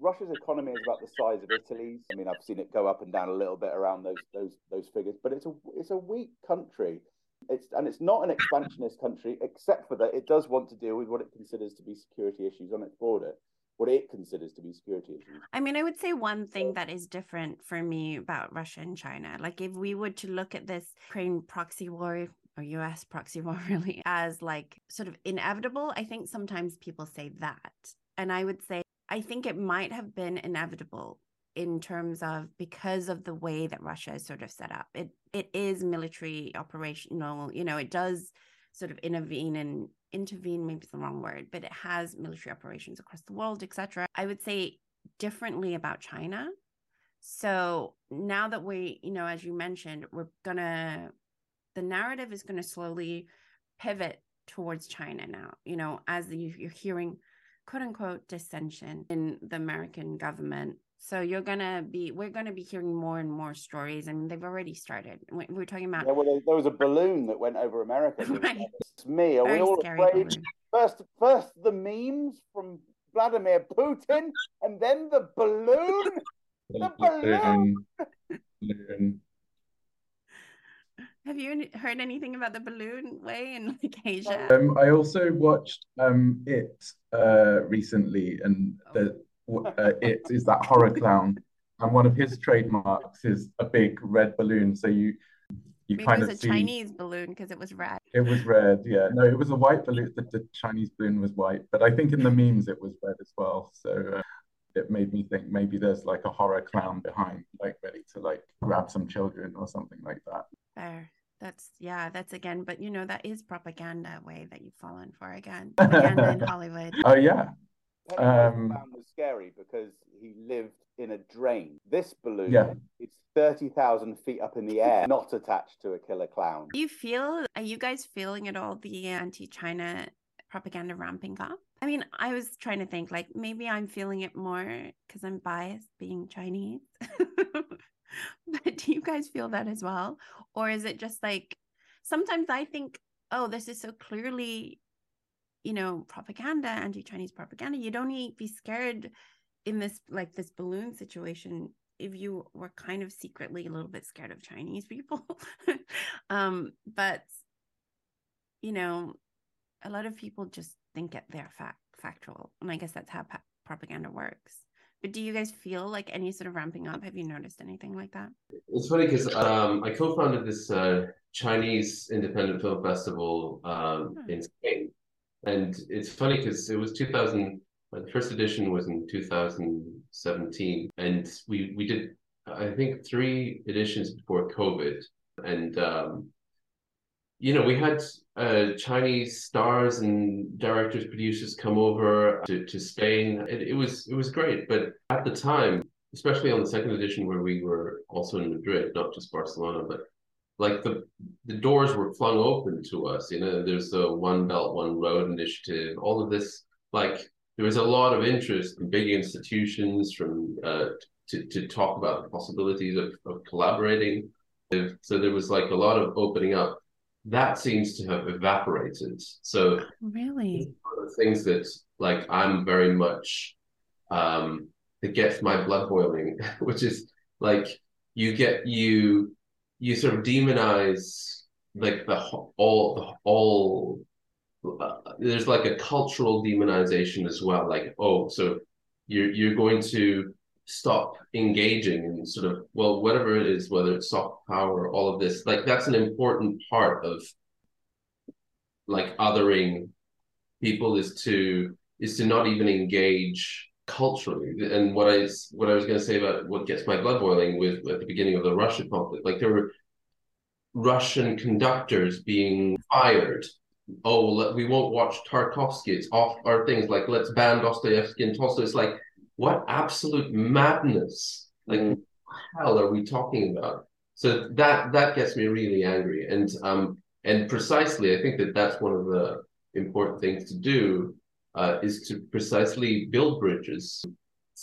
Russia's economy is about the size of Italy's. I mean, I've seen it go up and down a little bit around those those those figures, but it's a it's a weak country. It's and it's not an expansionist country, except for that it does want to deal with what it considers to be security issues on its border, what it considers to be security issues. I mean, I would say one thing that is different for me about Russia and China, like if we were to look at this Ukraine proxy war or US proxy war really as like sort of inevitable, I think sometimes people say that. And I would say I think it might have been inevitable in terms of because of the way that Russia is sort of set up. It it is military operational, you know, it does sort of intervene and intervene, maybe the wrong word, but it has military operations across the world, etc. I would say differently about China. So now that we, you know, as you mentioned, we're gonna the narrative is gonna slowly pivot towards China now, you know, as you're hearing quote unquote dissension in the American government so you're gonna be, we're gonna be hearing more and more stories. I mean, they've already started. We're talking about. Yeah, well, there was a balloon that went over America. right. It's me. Are Very we all afraid? Balloon. First, first the memes from Vladimir Putin, and then the balloon. the balloon. balloon. Have you heard anything about the balloon Wei in like Asia? Um, I also watched um, it uh, recently, and the uh, it is that horror clown, and one of his trademarks is a big red balloon. So you you Maybe kind it was of a see Chinese balloon because it was red. It was red, yeah. No, it was a white balloon. The, the Chinese balloon was white, but I think in the memes it was red as well. So uh, it made me think maybe there's like a horror clown behind, like ready to like grab some children or something like that. Fair. That's yeah, that's again, but you know that is propaganda Wei that you've fallen for again. Propaganda in Hollywood. Oh yeah, um, was scary because he lived in a drain. This balloon yeah. it's 30,000 feet up in the air, not attached to a killer clown. Do you feel, are you guys feeling at all the anti China propaganda ramping up? I mean, I was trying to think like maybe I'm feeling it more because I'm biased being Chinese. but do you guys feel that as well? Or is it just like sometimes I think, oh, this is so clearly, you know, propaganda, anti Chinese propaganda. You don't need be scared in this like this balloon situation if you were kind of secretly a little bit scared of Chinese people. um, but you know, a lot of people just think it they're fact factual, and I guess that's how pa- propaganda works. But do you guys feel like any sort of ramping up? Have you noticed anything like that? It's funny because um, I co-founded this uh, Chinese independent film festival um, hmm. in Spain, and it's funny because it was 2000. The first edition was in 2017, and we we did I think three editions before COVID, and um, you know, we had uh, Chinese stars and directors, producers come over to, to Spain. It, it was it was great, but at the time, especially on the second edition where we were also in Madrid, not just Barcelona, but like the the doors were flung open to us. You know, there's the One Belt One Road initiative, all of this. Like there was a lot of interest from big institutions from uh, to to talk about the possibilities of, of collaborating. So there was like a lot of opening up that seems to have evaporated. So really, things that like I'm very much um that gets my blood boiling, which is like you get you you sort of demonize like the all the all uh, there's like a cultural demonization as well like oh so you're you're going to stop engaging and sort of well whatever it is whether it's soft power all of this like that's an important part of like othering people is to is to not even engage culturally. And what i what i was going to say about what gets my blood boiling with at the beginning of the russia conflict like there were russian conductors being fired. Oh we won't watch tarkovsky. It's off our things. Like let's ban dostoevsky and tolstoy. It's like what absolute madness? Like mm. hell are we talking about? So that that gets me really angry. And um and precisely i think that that's one of the important things to do uh, is to precisely build bridges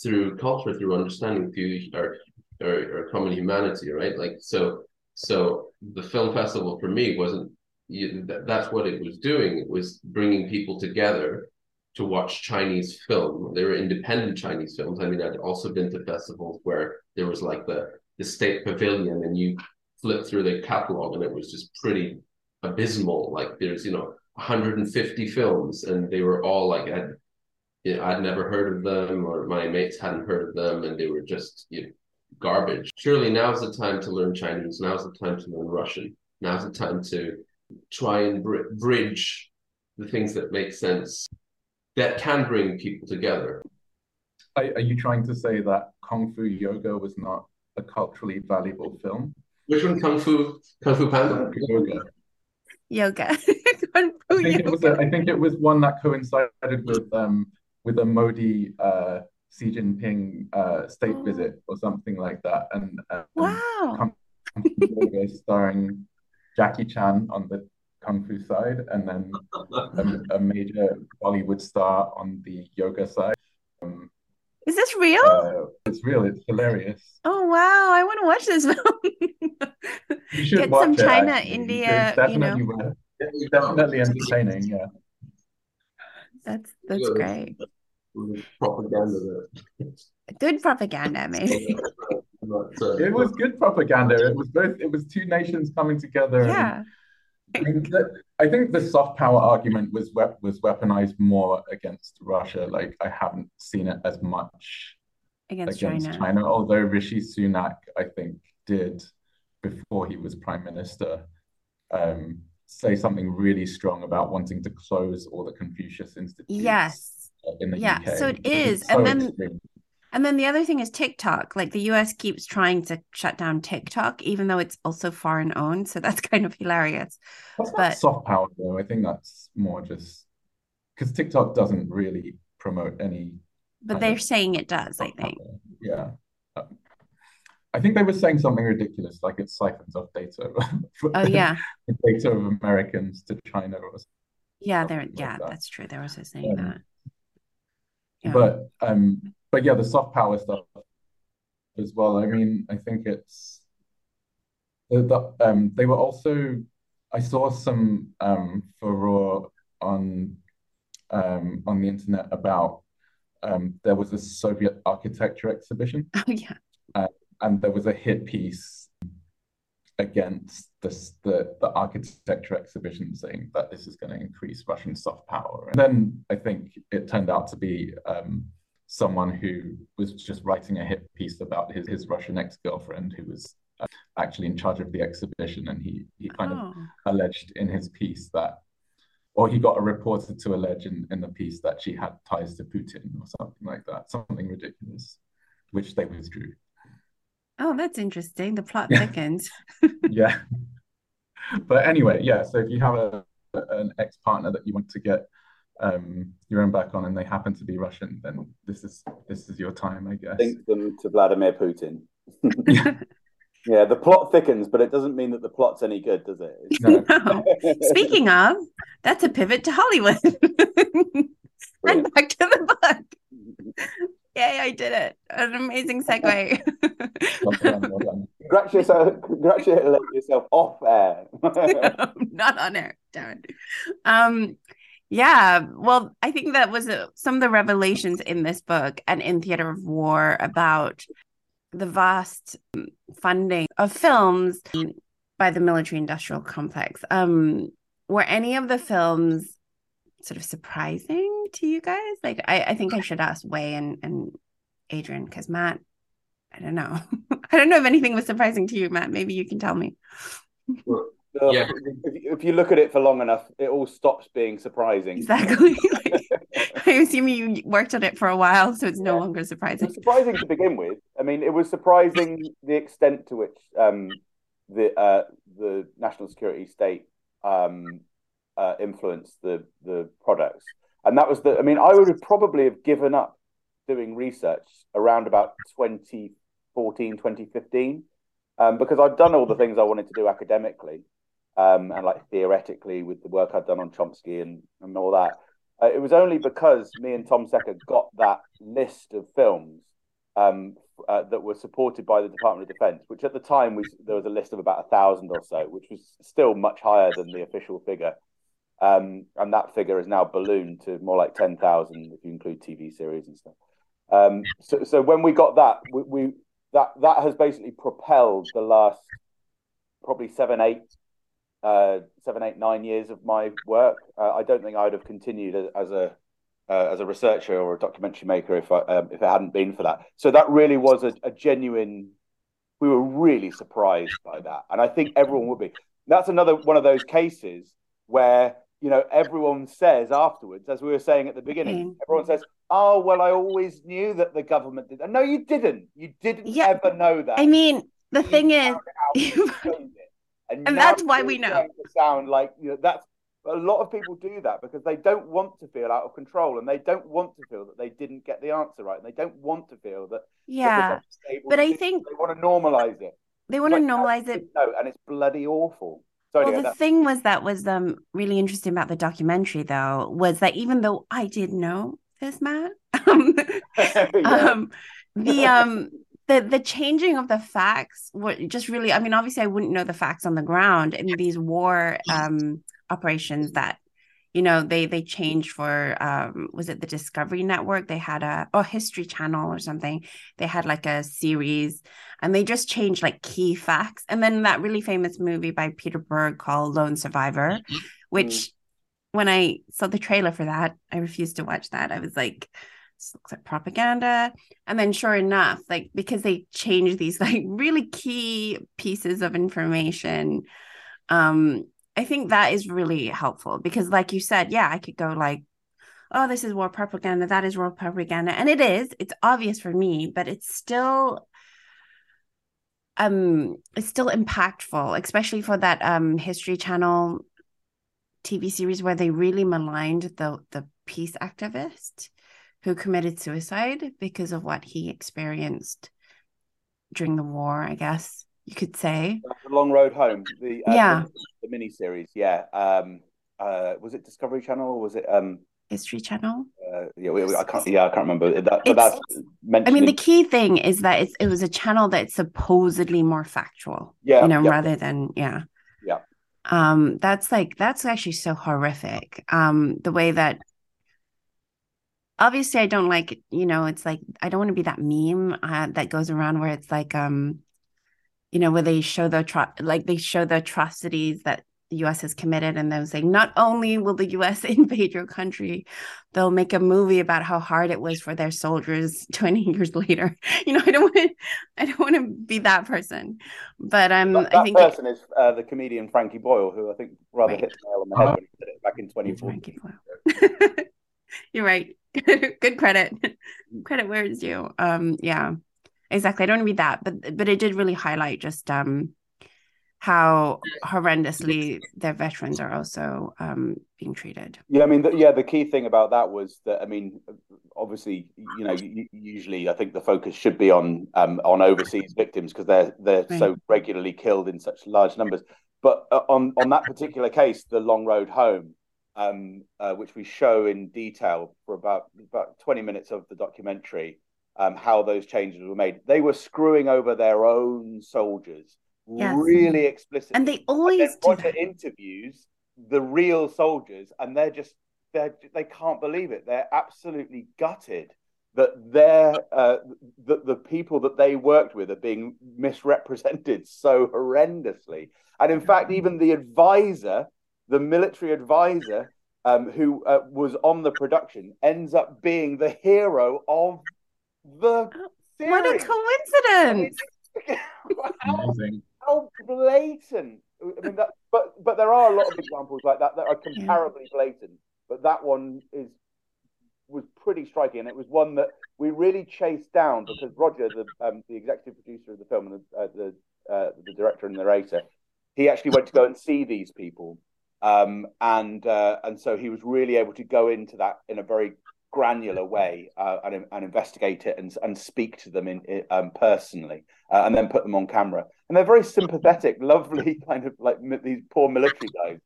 through culture through understanding through our, our, our common humanity right like so so the film festival for me wasn't you, that, that's what it was doing it was bringing people together to watch Chinese film. They were independent Chinese films. I mean, I'd also been to festivals where there was like the the state pavilion, and you flip through the catalog, and it was just pretty abysmal. Like there's you know 150 films, and they were all like I'd you know, I'd never heard of them, or my mates hadn't heard of them, and they were just you know, garbage. Surely now's the time to learn Chinese. Now's the time to learn Russian. Now's the time to try and br- bridge the things that make sense that can bring people together. Are, are you trying to say that Kung Fu Yoga was not a culturally valuable film? Which one? Kung Fu Kung Fu Panda? Yoga. Yoga. I think. It was a, I think it was one that coincided with um with a Modi uh Xi Jinping uh, state oh. visit or something like that, and um, wow, starring Jackie Chan on the kung fu side, and then a, a, major Bollywood star on the yoga side. Um, Is this real? Uh, it's real. It's hilarious. Oh wow! I want to watch this film. you should Get watch some it, China, actually. India. you know, it's definitely entertaining. Yeah. That's that's great. Propaganda. Good propaganda, maybe. it was good propaganda. It was both. It was two nations coming together. Yeah. And, I, mean, I think the soft power argument was was weaponized more against Russia. Like I haven't seen it as much against, against China. China. Although Rishi Sunak, I think, did before he was prime minister, um, say something really strong about wanting to close all the Confucius institutes. Yes. In the yeah, UK. so it is, so and then extreme. And then the other thing is TikTok. Like the US keeps trying to shut down TikTok, even though it's also foreign owned. So that's kind of hilarious. That's but soft power, though. I think that's more just because TikTok doesn't really promote any. But they're saying it does, I think. Power. Yeah. I think they were saying something ridiculous, like it siphons off data. oh yeah, data of Americans to China or yeah, they're yeah, that's true. They're also saying um, that. yeah. but um, but yeah, the soft power stuff as well. I mean, I think it's the, the um they were also I saw some um furore on um on the internet about um there was a Soviet architecture exhibition. Oh yeah. Uh, and there was a hit piece against this, the the architecture exhibition saying that this is going to increase Russian soft power. And then I think it turned out to be um, someone who was just writing a hit piece about his, his Russian ex-girlfriend who was uh, actually in charge of the exhibition. And he, he kind oh. of alleged in his piece that, or he got a reporter to allege in, in the piece that she had ties to Putin or something like that, something ridiculous, which they withdrew. Oh, that's interesting. The plot yeah. thickens. yeah. But anyway, yeah. So if you have a an ex partner that you want to get um, your own back on and they happen to be Russian, then this is this is your time, I guess. Link them to Vladimir Putin. yeah, the plot thickens, but it doesn't mean that the plot's any good, does it? No. no. Speaking of, that's a pivot to Hollywood. and back to the book. Yay, I did it. An amazing segue. well done, well done. Congratulate yourself, congratulate yourself off air. Not on air, it. Um, yeah, well, I think that was uh, some of the revelations in this book and in Theater of War about the vast funding of films by the military industrial complex. Um, were any of the films sort of surprising to you guys? Like, I, I think I should ask Wei and, and Adrian because Matt, I don't know. I don't know if anything was surprising to you, Matt. Maybe you can tell me. Well, yeah. If, if, you look at it for long enough, it all stops being surprising. Exactly. I assume you worked on it for a while, so it's no longer surprising. It surprising to begin with. I mean, it was surprising the extent to which um, the uh, the national security state um, uh, influenced the the products, and that was the. I mean, I would have probably have given up doing research around about 2014, 2015. Um, because I'd done all the things I wanted to do academically, um, and like theoretically with the work I'd done on Chomsky and, and all that. Uh, it was only because me and Tom Secker got that list of films um, uh, that were supported by the Department of Defense, which at the time was there was a list of about a thousand or so, which was still much higher than the official figure. Um, and that figure is now ballooned to more like ten thousand if you include TV series and stuff. Um, so, so when we got that, we, we that that has basically propelled the last probably seven, eight uh, seven, eight, nine years of my work. Uh, I don't think I would have continued as a uh, as a researcher or a documentary maker if I, um, if it hadn't been for that. So that really was a, a, genuine. We were really surprised by that, and I think everyone would be. That's another one of those cases where you know everyone says afterwards, as we were saying at the beginning, mm. everyone says, "Oh well, I always knew that the government did." And no, you didn't. You didn't yeah. ever know that. I mean, the you thing is. And, and that's why we know. sound like you know that's a lot of people do that because they don't want to feel out of control and they don't want to feel that they didn't get the answer right and they don't want to feel that yeah but i think they want to normalize it they want like, to normalize it no and it's bloody awful Sorry, well, the thing was that was um really interesting about the documentary though was that even though I did know this Matt, um, um the um the the changing of the facts were just really i mean obviously i wouldn't know the facts on the ground in these war um operations that you know they they changed for um was it the discovery network? They had a oh history channel or something. They had like a series and they just changed like key facts. And then that really famous movie by peter berg called lone survivor mm-hmm. which when i saw the trailer for that i refused to watch that. I was like This looks like propaganda. And then sure enough, like because they changed these like really key pieces of information, um, I think that is really helpful because like you said, yeah, I could go like, oh, this is war propaganda, that is war propaganda. And it is, it's obvious for me, but it's still um it's still impactful, especially for that um history channel TV series where they really maligned the the peace activist who committed suicide because of what he experienced during the war, I guess you could say. The Long Road Home, the uh, yeah, the, the mini series, yeah. Um, uh, was it Discovery Channel or was it um? History Channel. Uh, yeah, I can't. Yeah, I can't remember that. But that's I mean, the key thing is that it's, it was a channel that's supposedly more factual. Yeah, you know, yeah. rather than yeah. Yeah. Um, that's like that's actually so horrific. Um, the way that obviously I don't like you know it's like I don't want to be that meme uh, that goes around where it's like um, you know, where they show the atro- like they show the atrocities that the US has committed and they'll say not only will the US invade your country, they'll make a movie about how hard it was for their soldiers 20 years later. You know, I don't want to I don't want to be that person. But um that, I think person is uh, the comedian Frankie Boyle, who I think rather Right. hit the nail on the head Uh-huh. when he said it back in 2014. You're right. Good credit. credit where it's due. Um yeah. Exactly. I don't read that, but but it did really highlight just um how horrendously their veterans are also um being treated. Yeah, I mean, the, yeah, the key thing about that was that I mean, obviously, you know, usually I think the focus should be on um, on overseas victims because they're they're Right. so regularly killed in such large numbers. But uh, on on that particular case, the Long Road Home, um, uh, which we show in detail for about about twenty minutes of the documentary, um, how those changes were made. They were screwing over their own soldiers Yes. really explicitly, And they always do Roger that. interviews the real soldiers, and they're just they they can't believe it. They're absolutely gutted that they're uh, the the people that they worked with are being misrepresented so horrendously. And in fact, even the advisor, the military advisor, um, who uh, was on the production, ends up being the hero of the series. What a coincidence. how Amazing. how blatant. I mean, that, but but there are a lot of examples like that that are comparably blatant. But that one is was pretty striking, and it was one that we really chased down because Roger, the um, the executive producer of the film and the uh, the, uh, the director and narrator, he actually went to go and see these people, um, and uh, and so he was really able to go into that in a very granular way uh, and, and investigate it and, and speak to them in, in um, personally uh, and then put them on camera and they're very sympathetic lovely kind of like mi- these poor military guys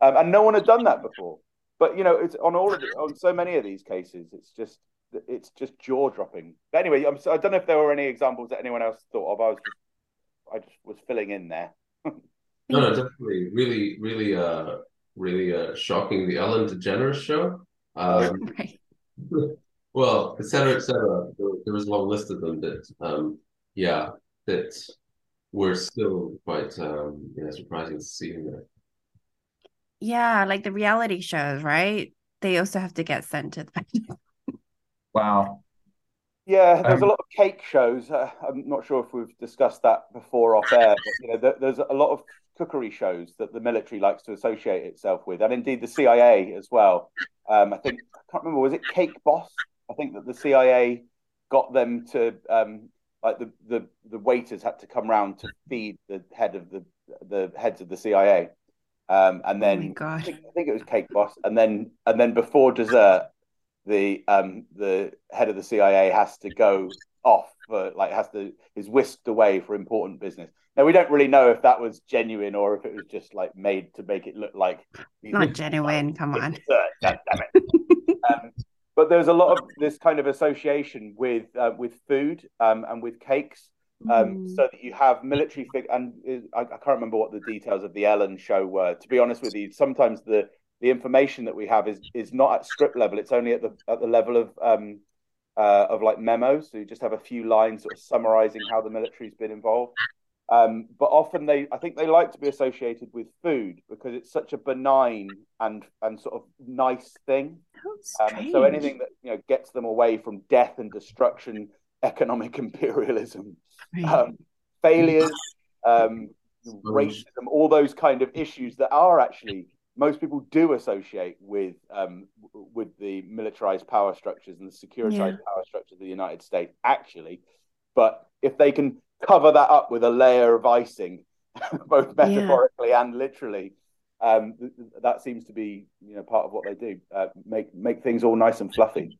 um, and no one had done that before but you know it's on all of it on so many of these cases it's just it's just jaw dropping but anyway I'm, so, i don't know if there were any examples that anyone else thought of i was just i just was filling in there No, no, definitely, really, really, uh, really, uh, shocking. The Ellen DeGeneres show. Um, Right. Well, et cetera, et cetera. There, there was a long list of them that, um, yeah, that were still quite, um, yeah, surprising to see in there. Yeah, like the reality shows, right? They also have to get sent to the Wow. Yeah, there's a Um, lot of cake shows. Uh, I'm not sure if we've discussed that before off air, but you know, there, there's a lot of cookery shows that the military likes to associate itself with, and indeed the CIA as well. Um, I think I can't remember. Was it Cake Boss? I think that the CIA got them to um, like the, the the waiters had to come round to feed the head of the the heads of the CIA, um, and Oh then I think, I think it was Cake Boss, and then and then before dessert, the um the head of the CIA has to go off for like has to is whisked away for important business. Now we don't really know if that was genuine or if it was just like made to make it look like Not genuine, come on. Dessert, God damn it. But there's a lot of this kind of association with uh, with food um, and with cakes. Um, Mm. so that you have military fig and I, I can't remember what the details of the Ellen show were. To be honest with you, sometimes the the information that we have is is not at script level. It's only at the at the level of um uh, of like memos. So you just have a few lines sort of summarizing how the military's been involved. Um, but often they, I think they like to be associated with food because it's such a benign and and sort of nice thing. Um, so anything that you know gets them away from death and destruction, economic imperialism, um, failures, um, racism, all those kind of issues that are actually most people do associate with um, with the militarized power structures and the securitized power structures of the United States. Actually, but if they can cover that up with a layer of icing, both Yeah. metaphorically and literally. Um, th- th- that seems to be, you know, part of what they do. Uh, make make things all nice and fluffy.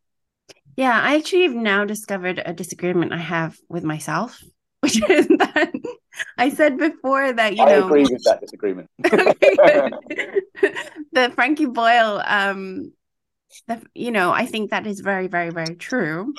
Yeah, I actually have now discovered a disagreement I have with myself, which is that I said before that, you I know, agree with that disagreement. The Frankie Boyle um the, you know, I think that is very, very, very true.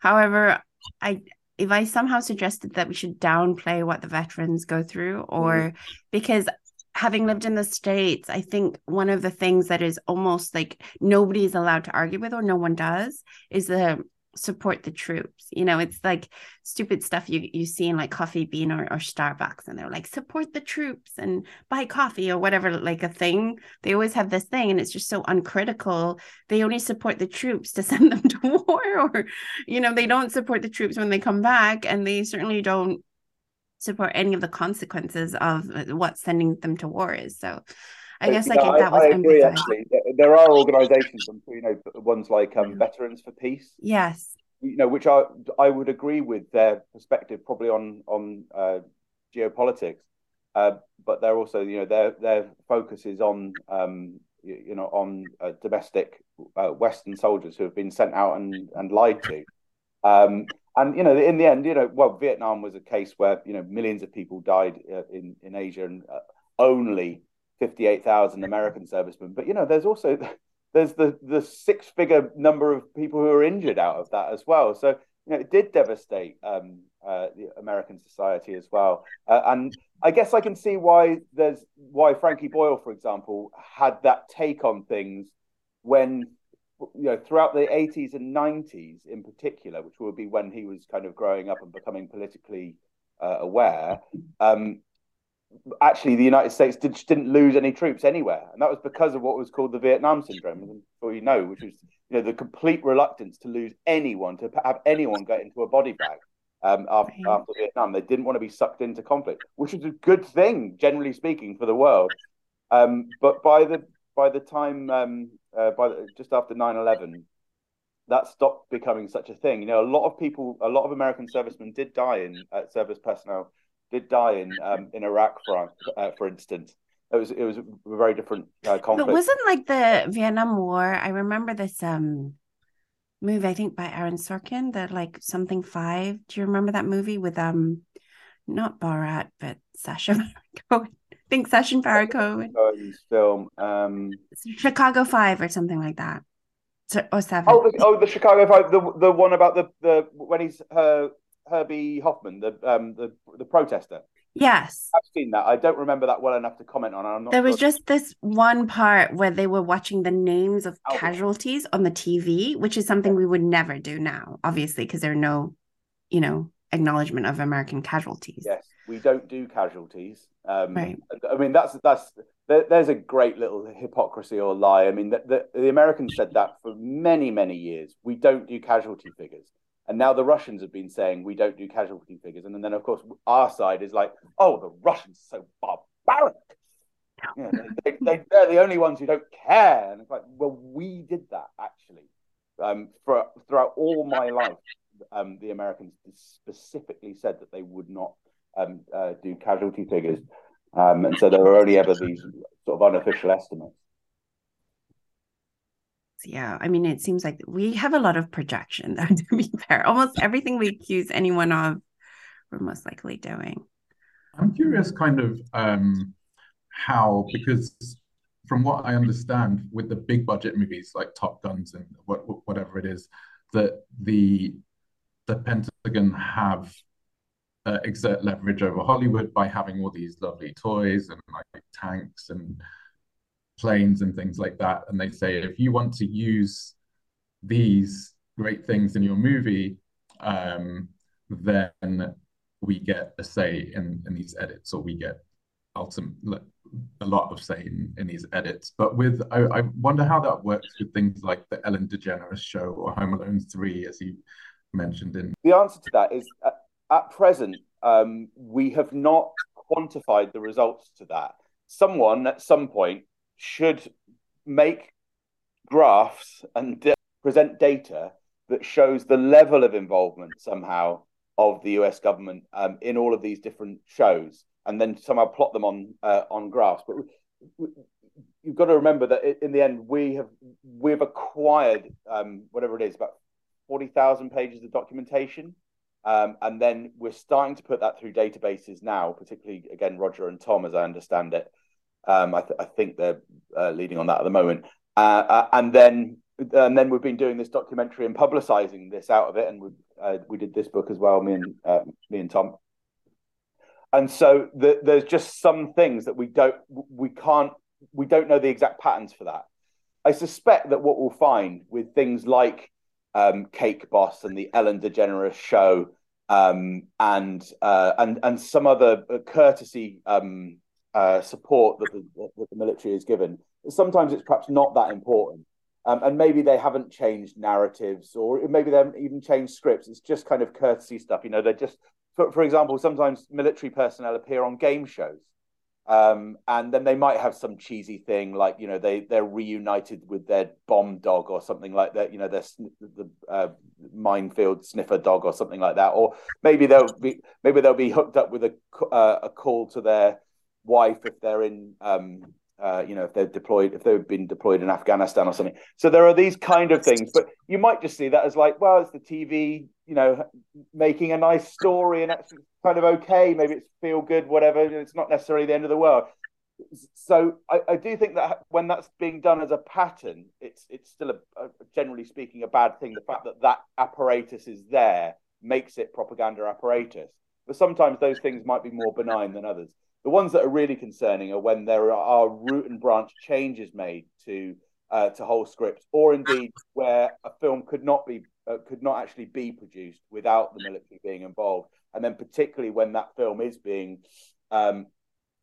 However, I if I somehow suggested that we should downplay what the veterans go through, or mm. because having lived in the states i think one of the things that is almost like nobody is allowed to argue with or no one does is the support the troops. You know it's like stupid stuff you you see in like coffee bean or, or starbucks and they're like support the troops and buy coffee or whatever like a thing. They always have this thing and it's just so uncritical. They only support the troops to send them to war or you know they don't support the troops when they come back and they certainly don't support any of the consequences of uh, what sending them to war is. So I guess like that was I agree, actually. There are organizations, I'm sure you know, ones like um, mm-hmm. Veterans for Peace. Yes. You know, which I I would agree with their perspective probably on on uh, geopolitics, uh, but they're also you know their their focus is on um, you, you know on uh, domestic uh, Western soldiers who have been sent out and and lied to. Um, and you know, in the end, you know, well, Vietnam was a case where you know millions of people died uh, in in Asia, and uh, only fifty eight thousand American servicemen. But you know, there's also there's the the six figure number of people who are injured out of that as well. So you know, it did devastate um, uh, the American society as well. Uh, and I guess I can see why there's why Frankie Boyle, for example, had that take on things when you know throughout the 80s and 90s in particular which would be when he was kind of growing up and becoming politically uh, aware um, actually the united states did, didn't lose any troops anywhere. And that was because of what was called the vietnam syndrome i'm you know which was you know the complete reluctance to lose anyone to have anyone get into a body bag um, after, after vietnam. They didn't want to be sucked into conflict which was a good thing generally speaking for the world. Um, but by the by the time um, uh, by the, just after 9-11 that stopped becoming such a thing. You know a lot of people a lot of american servicemen did die in uh, service personnel did die in um, in iraq for uh, for instance it was it was a very different uh, conflict but wasn't like the vietnam war i remember this um movie i think by aaron sorkin that like something five do you remember that movie with um not borat but sacha Baron think Sacha Baron Cohen. film. Um, Chicago Five or something like that. So, or seven. Oh, the, oh, the Chicago Five, the the one about the the when he's her Abbie Hoffman, the um the the protester. Yes, I've seen that. I don't remember that well enough to comment on. I'm not. There sure. was just this one part where they were watching the names of oh. casualties on the TV, which is something we would never do now, obviously, because there are no, you know, acknowledgement of American casualties. Yes, we don't do casualties. Um, right. I mean, that's that's there, there's a great little hypocrisy or lie. I mean, the, the, the Americans said that for many many years. We don't do casualty figures, and now the Russians have been saying we don't do casualty figures, and then of course our side is like, oh, the Russians are so barbaric. They, they're the only ones who don't care, and it's like, well, we did that actually. Um, for throughout all my life, um, the Americans specifically said that they would not um, uh, do casualty figures, um, and so there were only ever these sort of unofficial estimates. Yeah, I mean, it seems like we have a lot of projection. Though, to be fair, almost everything we accuse anyone of, we're most likely doing. I'm curious, kind of, um, how because from what I understand, with the big budget movies like Top Guns and what, whatever it is, that the the Pentagon have uh, exert leverage over Hollywood by having all these lovely toys and like tanks and planes and things like that. And they say if you want to use these great things in your movie, um, then we get a say in, in these edits, or we get ultimately a lot of say in, in these edits. But with I, I wonder how that works with things like the Ellen DeGeneres show or Home Alone 3, as you mentioned in the answer to that is uh, at present um, we have not quantified the results to that someone at some point should make graphs and present data that shows the level of involvement somehow of the US government um, in all of these different shows and then somehow plot them on uh, on graphs but we, we, you've got to remember that in the end we have we've acquired um, whatever it is about 40,000 pages of documentation. Um, and then we're starting to put that through databases now, particularly again, Roger and Tom, as I understand it. Um, I, th- I, think they're uh, leading on that at the moment. Uh, uh, and then and then we've been doing this documentary and publicizing this out of it, and we uh, we did this book as well, me and uh, me and Tom. And so the, there's just some things that we don't we can't we don't know the exact patterns for that. I suspect that what we'll find with things like um, Cake Boss and the Ellen DeGeneres show um, and uh, and and some other courtesy um, uh, support that the, that the military is given. Sometimes it's perhaps not that important, um, and maybe they haven't changed narratives, or maybe they haven't even changed scripts. It's just kind of courtesy stuff. You know, they're just, for, for example, sometimes military personnel appear on game shows. Um, and then they might have some cheesy thing like you know they they're reunited with their bomb dog or something like that you know their the uh, minefield sniffer dog or something like that or maybe they'll be maybe they'll be hooked up with a uh, a call to their wife if they're in um, uh, you know, if they've deployed, if they've been deployed in Afghanistan or something. So there are these kind of things, but you might just see that as like, well, it's the TV, you know, making a nice story and that's kind of okay. Maybe it's feel good, whatever. It's not necessarily the end of the world. So I, I do think that when that's being done as a pattern, it's it's still a, a, generally speaking a bad thing. The fact that that apparatus is there makes it propaganda apparatus. But sometimes those things might be more benign than others. The ones that are really concerning are when there are root and branch changes made to uh, to whole scripts, or indeed where a film could not be uh, could not actually be produced without the military being involved, and then particularly when that film is being um,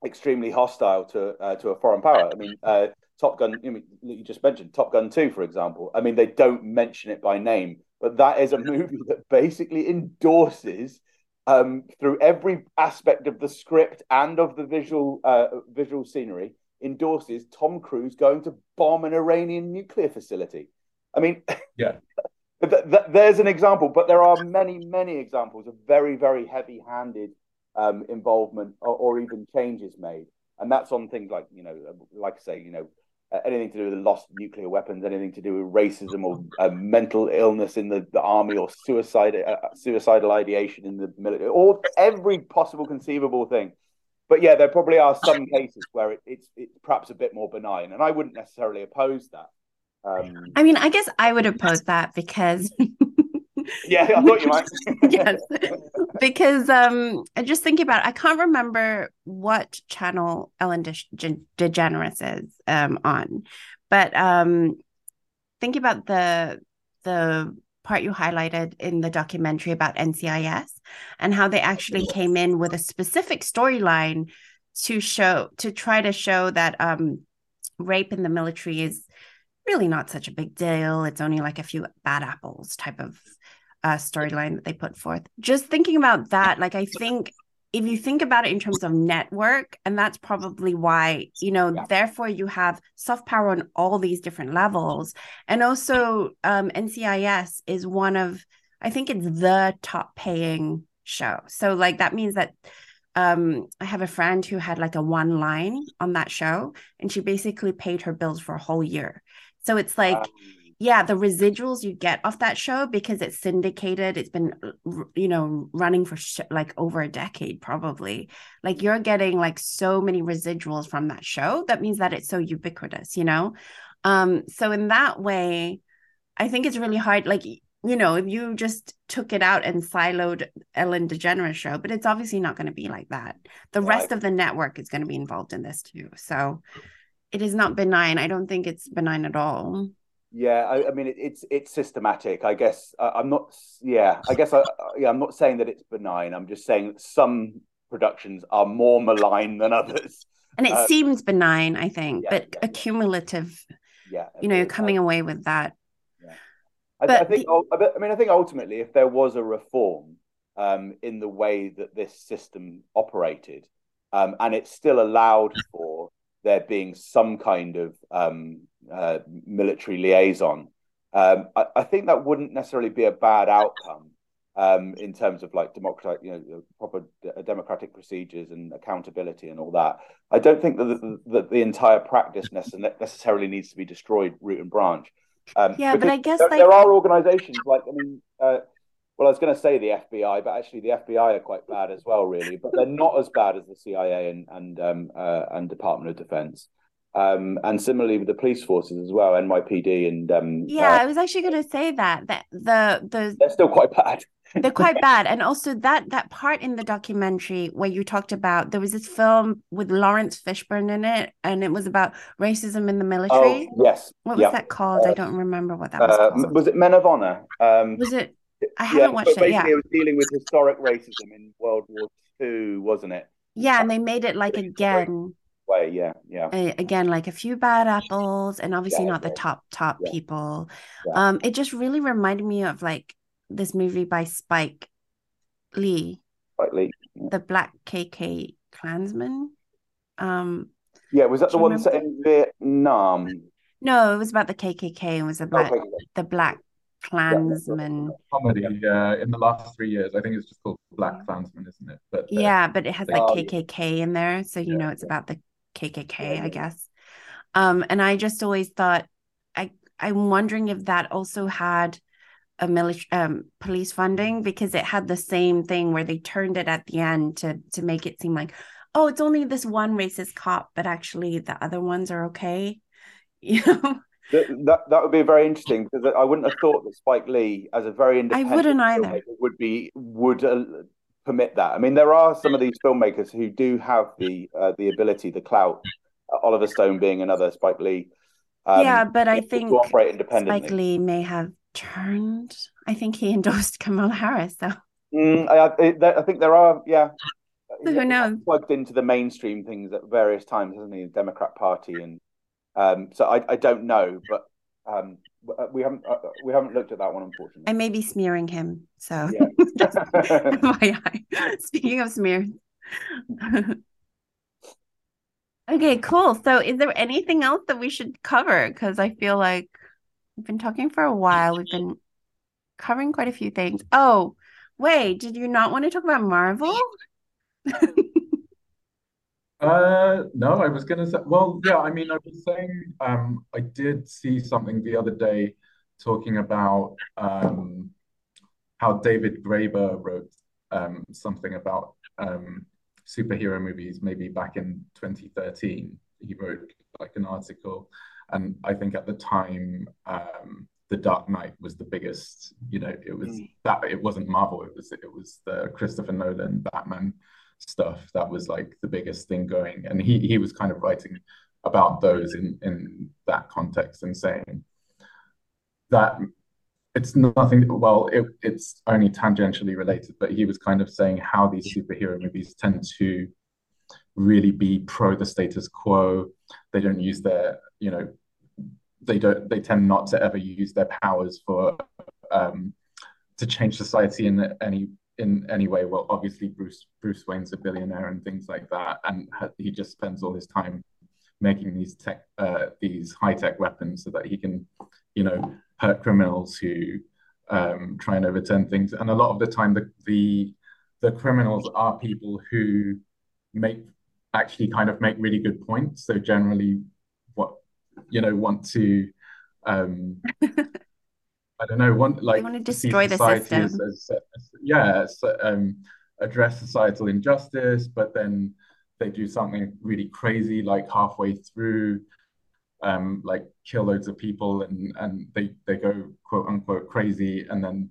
extremely hostile to uh, to a foreign power. I mean, uh, Top Gun, you, you just mentioned Top Gun Two, for example. I mean, they don't mention it by name, but that is a movie that basically endorses um, through every aspect of the script and of the visual uh, visual scenery endorses Tom Cruise going to bomb an Iranian nuclear facility. I mean, yeah, th- th- there's an example, but there are many, many examples of very, very heavy-handed um, involvement or, or, even changes made, and that's on things like you know, like I say, you know, anything to do with lost nuclear weapons, anything to do with racism or uh, mental illness in the, the army or suicide uh, uh, suicidal ideation in the military, or every possible conceivable thing. But yeah, there probably are some cases where it, it's it's perhaps a bit more benign, and I wouldn't necessarily oppose that. Um, I mean, I guess I would oppose that because yeah, I thought you might. yes, because um, just think about, it, I can't remember what channel Ellen De- DeGeneres is um on, but um, think about the the part you highlighted in the documentary about NCIS and how they actually came in with a specific storyline to show to try to show that um, rape in the military is really not such a big deal. It's only like a few bad apples type of uh, storyline that they put forth. Just thinking about that, like I think if you think about it in terms of network, and that's probably why, you know, yeah. therefore you have soft power on all these different levels. And also, um, NCIS is one of, I think it's the top paying show. So, like, that means that um, I have a friend who had like a one line on that show, and she basically paid her bills for a whole year. So it's like, um, yeah the residuals you get off that show because it's syndicated it's been you know running for sh- like over a decade probably like you're getting like so many residuals from that show that means that it's so ubiquitous you know? Um so in that way i think it's really hard like you know if you just took it out and siloed ellen degeneres show but it's obviously not going to be like that. The right. rest of the network is going to be involved in this too so it is not benign. I don't think it's benign at all yeah, I, I mean it, it's it's systematic. I guess I, am not. Yeah, I guess I, yeah, I'm not saying that it's benign. I'm just saying that some productions are more malign than others. And it uh, seems benign, I think, yeah, but yeah, accumulative. Yeah, you know, coming away with that. Yeah, I, but I think. The... I mean, I think ultimately, if there was a reform um, in the way that this system operated, um, and it still allowed for there being some kind of um, uh, military liaison. Um, I, I, think that wouldn't necessarily be a bad outcome um, in terms of like democratic, you know, proper democratic procedures and accountability and all that. I don't think that the, that the entire practice necessarily needs to be destroyed root and branch. Um, yeah, but I guess there, like... there are organisations like I mean. Uh, well, I was going to say the FBI, but actually the FBI are quite bad as well, really. But they're not as bad as the CIA and and um, uh, and Department of Defense. Um, and similarly with the police forces as well, NYPD and um, yeah, uh, I was actually going to say that that the the they're still quite bad. they're quite bad, and also that that part in the documentary where you talked about there was this film with Laurence Fishburne in it, and it was about racism in the military. Oh, yes, what was that called? Uh, I don't remember what that was. Uh. Was it Men of Honor? Um, was it? I haven't yeah, watched it. Yeah, it was dealing with historic racism in World War Two, wasn't it? Yeah, and they made it like again way. Yeah, yeah. again, like a few bad apples, and obviously yeah, not yeah. the top top people. Um, it just really reminded me of like this movie by Spike Lee. Spike Lee. The Black KK Klansman. Um. Yeah, was that the one set in Vietnam? No, it was about the KKK. It was about oh, the Black Klansman. Comedy uh, in the last three years. I think it's just called Black Klansman, isn't it? But uh, yeah, but it has like KKK in there, so you know it's about the KKK, I guess. Um, and I just always thought, I I'm wondering if that also had a military um, police funding because it had the same thing where they turned it at the end to to make it seem like, oh, it's only this one racist cop, but actually the other ones are okay. You know. That, that would be very interesting because I wouldn't have thought that Spike Lee, as a very independent, I wouldn't either, would be would uh, permit that. I mean, there are some of these filmmakers who do have the uh, the ability, the clout. Uh, Oliver Stone being another, Spike Lee. Um, yeah, but I think. Spike Lee may have turned. I think he endorsed Kamala Harris. So mm, I, I, think there are, yeah. Who knows? Plugged into the mainstream things at various times, hasn't he? The Democrat Party, and um, so I, I don't know, but um, uh, we haven't uh, we haven't looked at that one unfortunately. I may be smearing him. So yeah. Speaking of smears. okay, cool. So is there anything else that we should cover? Because I feel like we've been talking for a while. We've been covering quite a few things. Oh, wait, did you not want to talk about Marvel? Uh, no, I was gonna say. Well, yeah, I mean, I was saying, um, I did see something the other day talking about um, how David Graeber wrote um, something about um, superhero movies, maybe back in 2013. He wrote like an article, and I think at the time, um, The Dark Knight was the biggest. You know, it was mm. that it wasn't Marvel. It was it was the Christopher Nolan Batman stuff that was like the biggest thing going. And he he was kind of writing about those in in that context and saying that it's nothing well it, it's only tangentially related but he was kind of saying how these superhero movies tend to really be pro the status quo. They don't use their you know they don't they tend not to ever use their powers for um to change society in any in any way. Well, obviously Bruce Bruce Wayne's a billionaire and things like that, and he just spends all his time making these tech uh, these high tech weapons so that he can, you know, hurt criminals who um, try and overturn things. And a lot of the time, the the the criminals are people who make actually kind of make really good points. So generally, what you know want to um, I don't know, want like want to destroy the system. As, as, as, yeah, um, address societal injustice, but then they do something really crazy, like halfway through, um, like kill loads of people, and and they they go quote unquote crazy, and then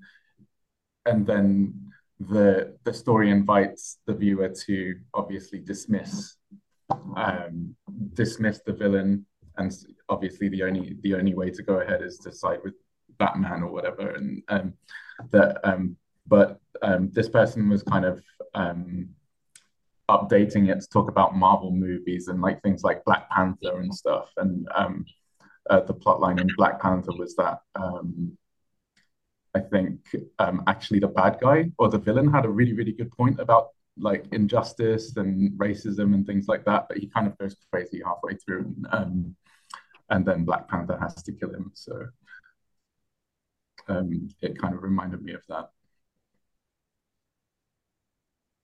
and then the the story invites the viewer to obviously dismiss um, dismiss the villain, and obviously the only the only way to go ahead is to side with Batman or whatever, and um, that. Um, but um, this person was kind of um, updating it to talk about Marvel movies and like things like Black Panther and stuff. And um, uh, the plotline in Black Panther was that um, I think actually the bad guy or the villain had a really really good point about like injustice and racism and things like that, but he kind of goes crazy halfway through, and, um, and then Black Panther has to kill him. So um, it kind of reminded me of that.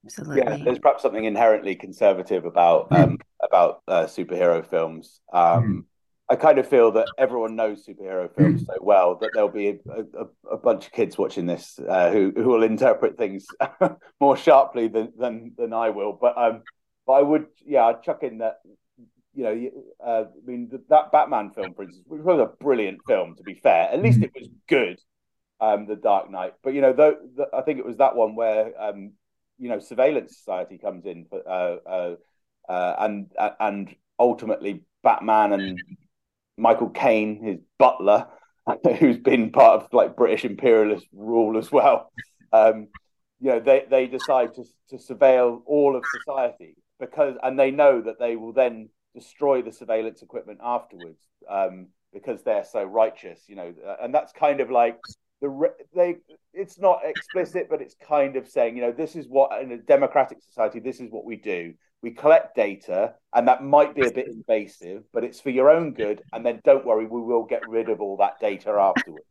Absolutely. Yeah, there's perhaps something inherently conservative about hmm. um, about uh, superhero films. Um, mm. I kind of feel that everyone knows superhero films so well that there'll be a, a, a bunch of kids watching this uh, who who will interpret things more sharply than than than I will. But um, but I would, yeah, I'd chuck in that you know, uh, I mean, that Batman film, for instance, which was a brilliant film. To be fair, at least mm. it was good. Um, the Dark Knight, but you know, though, the, I think it was that one where um, you know, surveillance society comes in, uh, uh, uh, and and ultimately Batman and Michael Caine, his butler, who's been part of like British imperialist rule as well. Um, you know, they they decide to to surveil all of society because, and they know that they will then destroy the surveillance equipment afterwards um, because they're so righteous. You know, and that's kind of like the they. It's not explicit, but it's kind of saying, you know, this is what in a democratic society, this is what we do we collect data, and that might be a bit invasive, but it's for your own good. And then don't worry, we will get rid of all that data afterwards.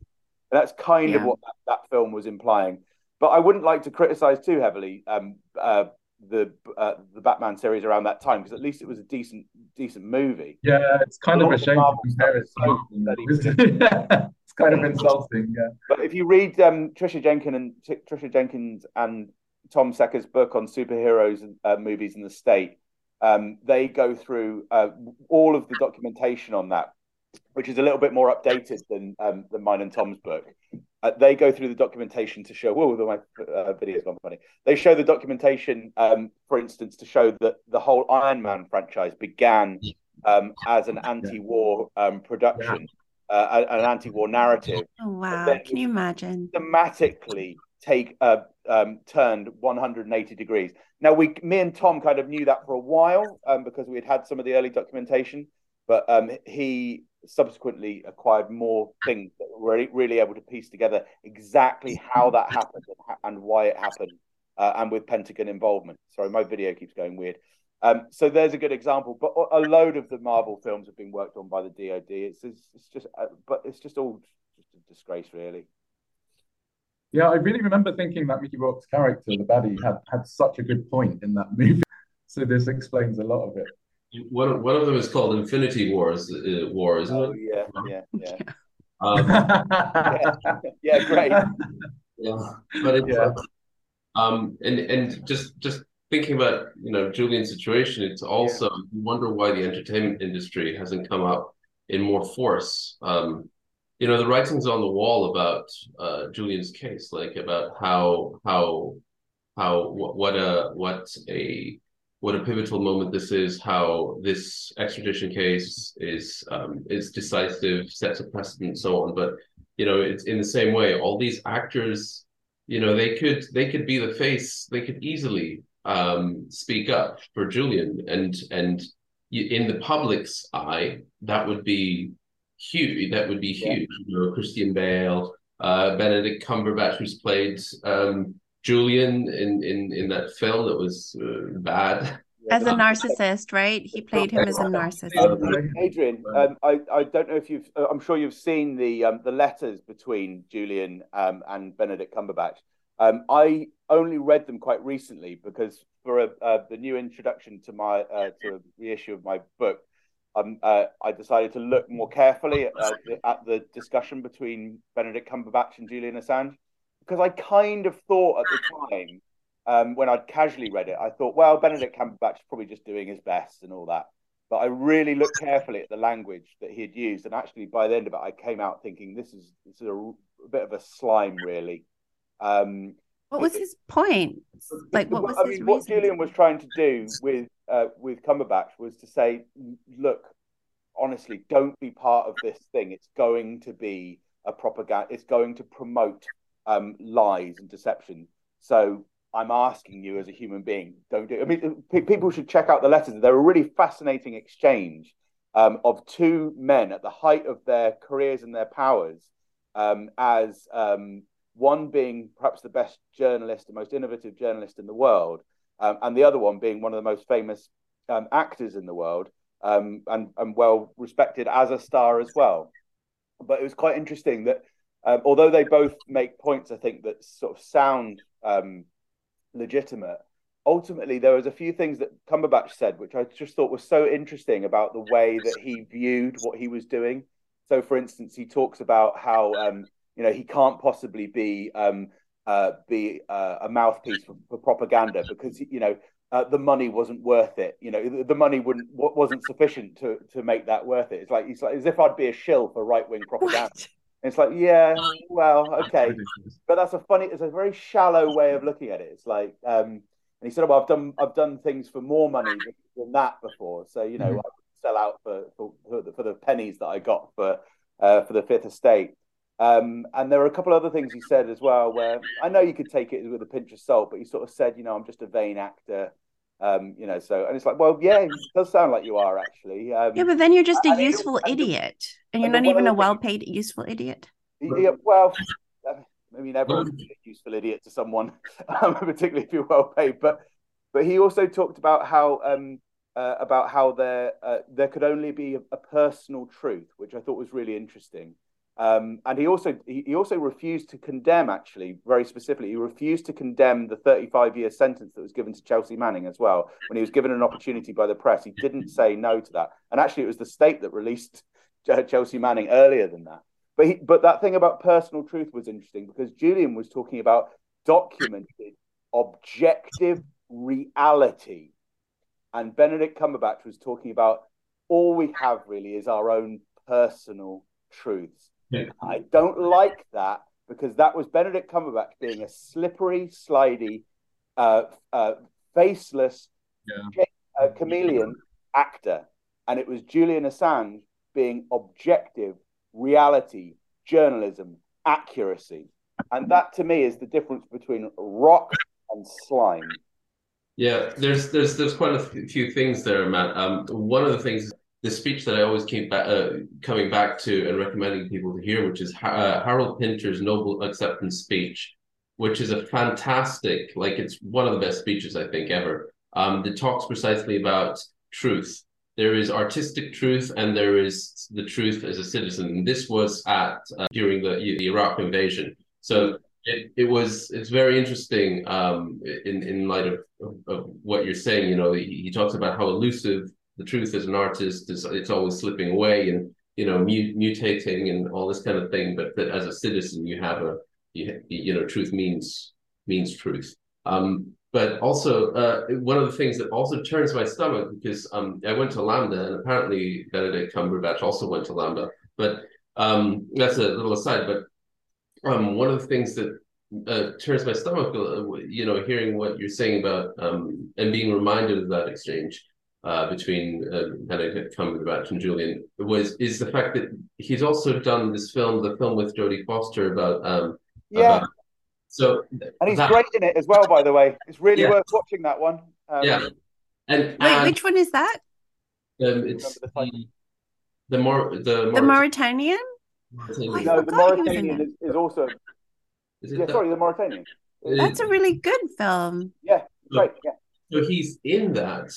And that's kind yeah. of what that, that, film was implying. But I wouldn't like to criticize too heavily um, uh, the uh, the Batman series around that time because at least it was a decent decent movie. Yeah, it's kind of a shame to compare it. So it's kind of insulting. Yeah. But if you read um, Tricia Jenkins and T- Tricia Jenkins and Tom Secker's book on superheroes uh, movies in the state, um, they go through uh, all of the documentation on that, which is a little bit more updated than um, than mine and Tom's book. Uh, they go through the documentation to show. Whoa, my uh, video's gone funny. They show the documentation, um, for instance, to show that the whole Iron Man franchise began um, as an anti-war um, production, uh, an anti-war narrative. Oh wow! Can you imagine? Thematically, take uh, um, turned 180 degrees. Now we, me and Tom, kind of knew that for a while um, because we had had some of the early documentation, but um, he subsequently acquired more things that were really able to piece together exactly how that happened and why it happened, uh, and with Pentagon involvement. Sorry, my video keeps going weird. Um, so there's a good example, but a load of the Marvel films have been worked on by the DoD. It's, it's, it's just, uh, but it's just all just a disgrace, really. Yeah, I really remember thinking that Mickey Rourke's character, the baddie, had had such a good point in that movie. So this explains a lot of it. One of, one of them is called Infinity Wars. Uh, War, isn't oh, it? yeah, yeah, yeah. Um, yeah. yeah, great. Yeah, but it's yeah. um, and and just just thinking about you know Julian's situation, it's also yeah. you wonder why the entertainment industry hasn't come up in more force. Um, you know the writings on the wall about uh, Julian's case, like about how how how what a what a what a pivotal moment this is, how this extradition case is um, is decisive, sets a precedent, so on. But you know, it's in the same way. All these actors, you know, they could they could be the face. They could easily um, speak up for Julian, and and in the public's eye, that would be huge. That would be huge. Yeah. You know, Christian Bale, uh, Benedict Cumberbatch, who's played um, Julian in, in in that film that was uh, bad. As a narcissist, right? He played him as a narcissist. Adrian, um, I, I don't know if you've, uh, I'm sure you've seen the um, the letters between Julian um, and Benedict Cumberbatch. Um, I only read them quite recently because for a, uh, the new introduction to my uh, to a reissue of my book, um, uh, I decided to look more carefully at, uh, at, the discussion between Benedict Cumberbatch and Julian Assange because I kind of thought at the time um, when I'd casually read it, I thought, well, Benedict Cumberbatch is probably just doing his best and all that. But I really looked carefully at the language that he had used, and actually, by the end of it, I came out thinking this is this is a, a bit of a slime, really. Um, what was his point? Like, what was I mean, what Julian was trying to do with uh, with Cumberbatch was to say, look, honestly, don't be part of this thing. It's going to be a propaganda. It's going to promote um, lies and deception. So I'm asking you as a human being, don't do. It. I mean, p- people should check out the letters. They're a really fascinating exchange um, of two men at the height of their careers and their powers, um, as um, one being perhaps the best journalist, the most innovative journalist in the world, um, and the other one being one of the most famous um, actors in the world um, and, and well respected as a star as well. But it was quite interesting that um, although they both make points, I think that sort of sound um, legitimate. Ultimately, there was a few things that Cumberbatch said, which I just thought was so interesting about the way that he viewed what he was doing. So, for instance, he talks about how um, you know he can't possibly be um, uh, be uh, a mouthpiece for, for, propaganda because you know uh, the money wasn't worth it. You know, the, the money wouldn't wasn't sufficient to to make that worth it. It's like it's like as if I'd be a shill for right wing propaganda. It's like, yeah, well, okay, but that's a funny. It's a very shallow way of looking at it. It's like, um, and he said, "Well, I've done I've done things for more money than that before, so you know, mm-hmm. I sell out for for, for the, for the pennies that I got for uh, for the Fifth Estate." Um, and there were a couple other things he said as well, where I know you could take it with a pinch of salt, but he sort of said, you know, I'm just a vain actor. Um, you know, so and it's like, well, yeah, it does sound like you are actually. Um, yeah, but then you're just a useful idiot, and you're not even a well-paid useful idiot. Yeah, well, I mean, everyone's a useful idiot to someone, um, particularly if you're well paid. But but he also talked about how um, uh, about how there uh, there could only be a, a, personal truth, which I thought was really interesting. Um, and he also he, also refused to condemn, actually, very specifically, he refused to condemn the 35 year sentence that was given to Chelsea Manning as well. When he was given an opportunity by the press, he didn't say no to that. And actually, it was the state that released Chelsea Manning earlier than that. But he, but that thing about personal truth was interesting because Julian was talking about documented, objective reality, and Benedict Cumberbatch was talking about all we have really is our own personal truths. Yeah. I don't like that because that was Benedict Cumberbatch being a slippery, slidey, uh, uh, faceless yeah. uh, chameleon actor, and it was Julian Assange being objective, reality, journalism, accuracy, and that to me is the difference between rock and slime. Yeah, there's there's there's quite a few things there, Matt. Um, one of the things the speech that I always keep back, uh, coming back to and recommending people to hear, which is uh, Harold Pinter's Nobel Acceptance speech, which is a fantastic, like it's one of the best speeches I think ever. Um, that talks precisely about truth. There is artistic truth, and there is the truth as a citizen. And this was at uh, during the, the Iraq invasion. So it, it was it's very interesting um, in in light of, of, of what you're saying. You know, he, he talks about how elusive the truth as an artist is it's always slipping away and you know mutating and all this kind of thing but that as a citizen you have a you, you know truth means means truth um but also uh, one of the things that also turns my stomach because um, I went to LAMDA and apparently Benedict Cumberbatch also went to LAMDA. but um, that's a little aside. But um, one of the things that uh, turns my stomach, uh, you know, hearing what you're saying about um, and being reminded of that exchange uh, between uh, Benedict Cumberbatch and Julian was is the fact that he's also done this film, the film with Jodie Foster about um, yeah. About, so and he's that, great in it as well. By the way, it's really yeah. worth watching that one. Um, yeah, and wait, and, which one is that? Um, it's the, the more the, the Mauritanian. Mauritanian. Oh, no, the Mauritanian is, is, also. Is yeah, that? sorry, the Mauritanian. That's a really good film. Yeah, great. Yeah. So he's in that,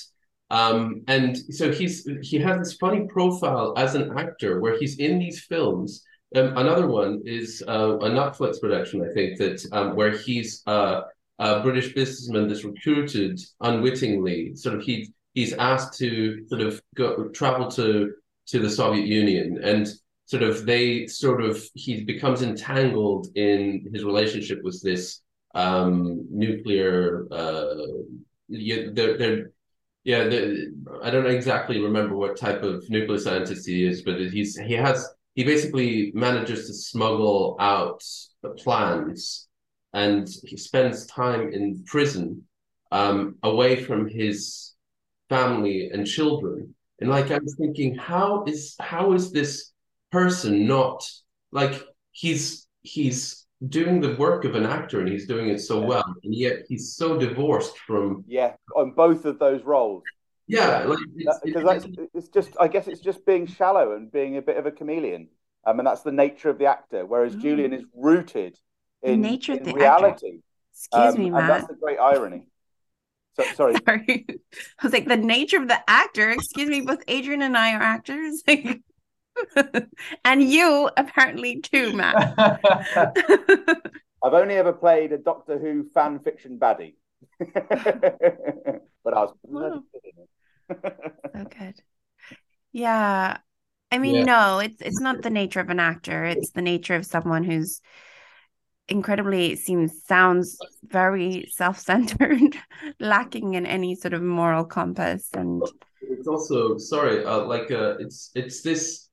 um, and so he's he has this funny profile as an actor where he's in these films. Um, another one is uh, a Netflix production, I think, that um, where he's uh, a British businessman that's recruited unwittingly. Sort of he he's asked to sort of go travel to to the Soviet Union and sort of they sort of he becomes entangled in his relationship with this um, nuclear uh, they're, they're yeah, the, I don't exactly remember what type of nuclear scientist he is, but he's he has he basically manages to smuggle out plans, and he spends time in prison, um, away from his family and children. And like I was thinking, how is how is this person not like he's he's doing the work of an actor and he's doing it so yeah. well and yet he's so divorced from yeah on both of those roles yeah, like it's, because that's it's just i guess it's just being shallow and being a bit of a chameleon um, and that's the nature of the actor whereas mm. julian is rooted in, the nature in of the reality actor. excuse um, me Matt. and that's the great irony so, sorry. sorry. I was like, the nature of the actor. Excuse me, both Adrian and I are actors. and you apparently too, Matt. I've only ever played a Doctor Who fan fiction baddie, but I was wow. so good. Yeah, I mean, yeah. no, it's it's not the nature of an actor. It's the nature of someone who's incredibly seems sounds very self-centered lacking in any sort of moral compass and it's also sorry uh, like uh, it's it's this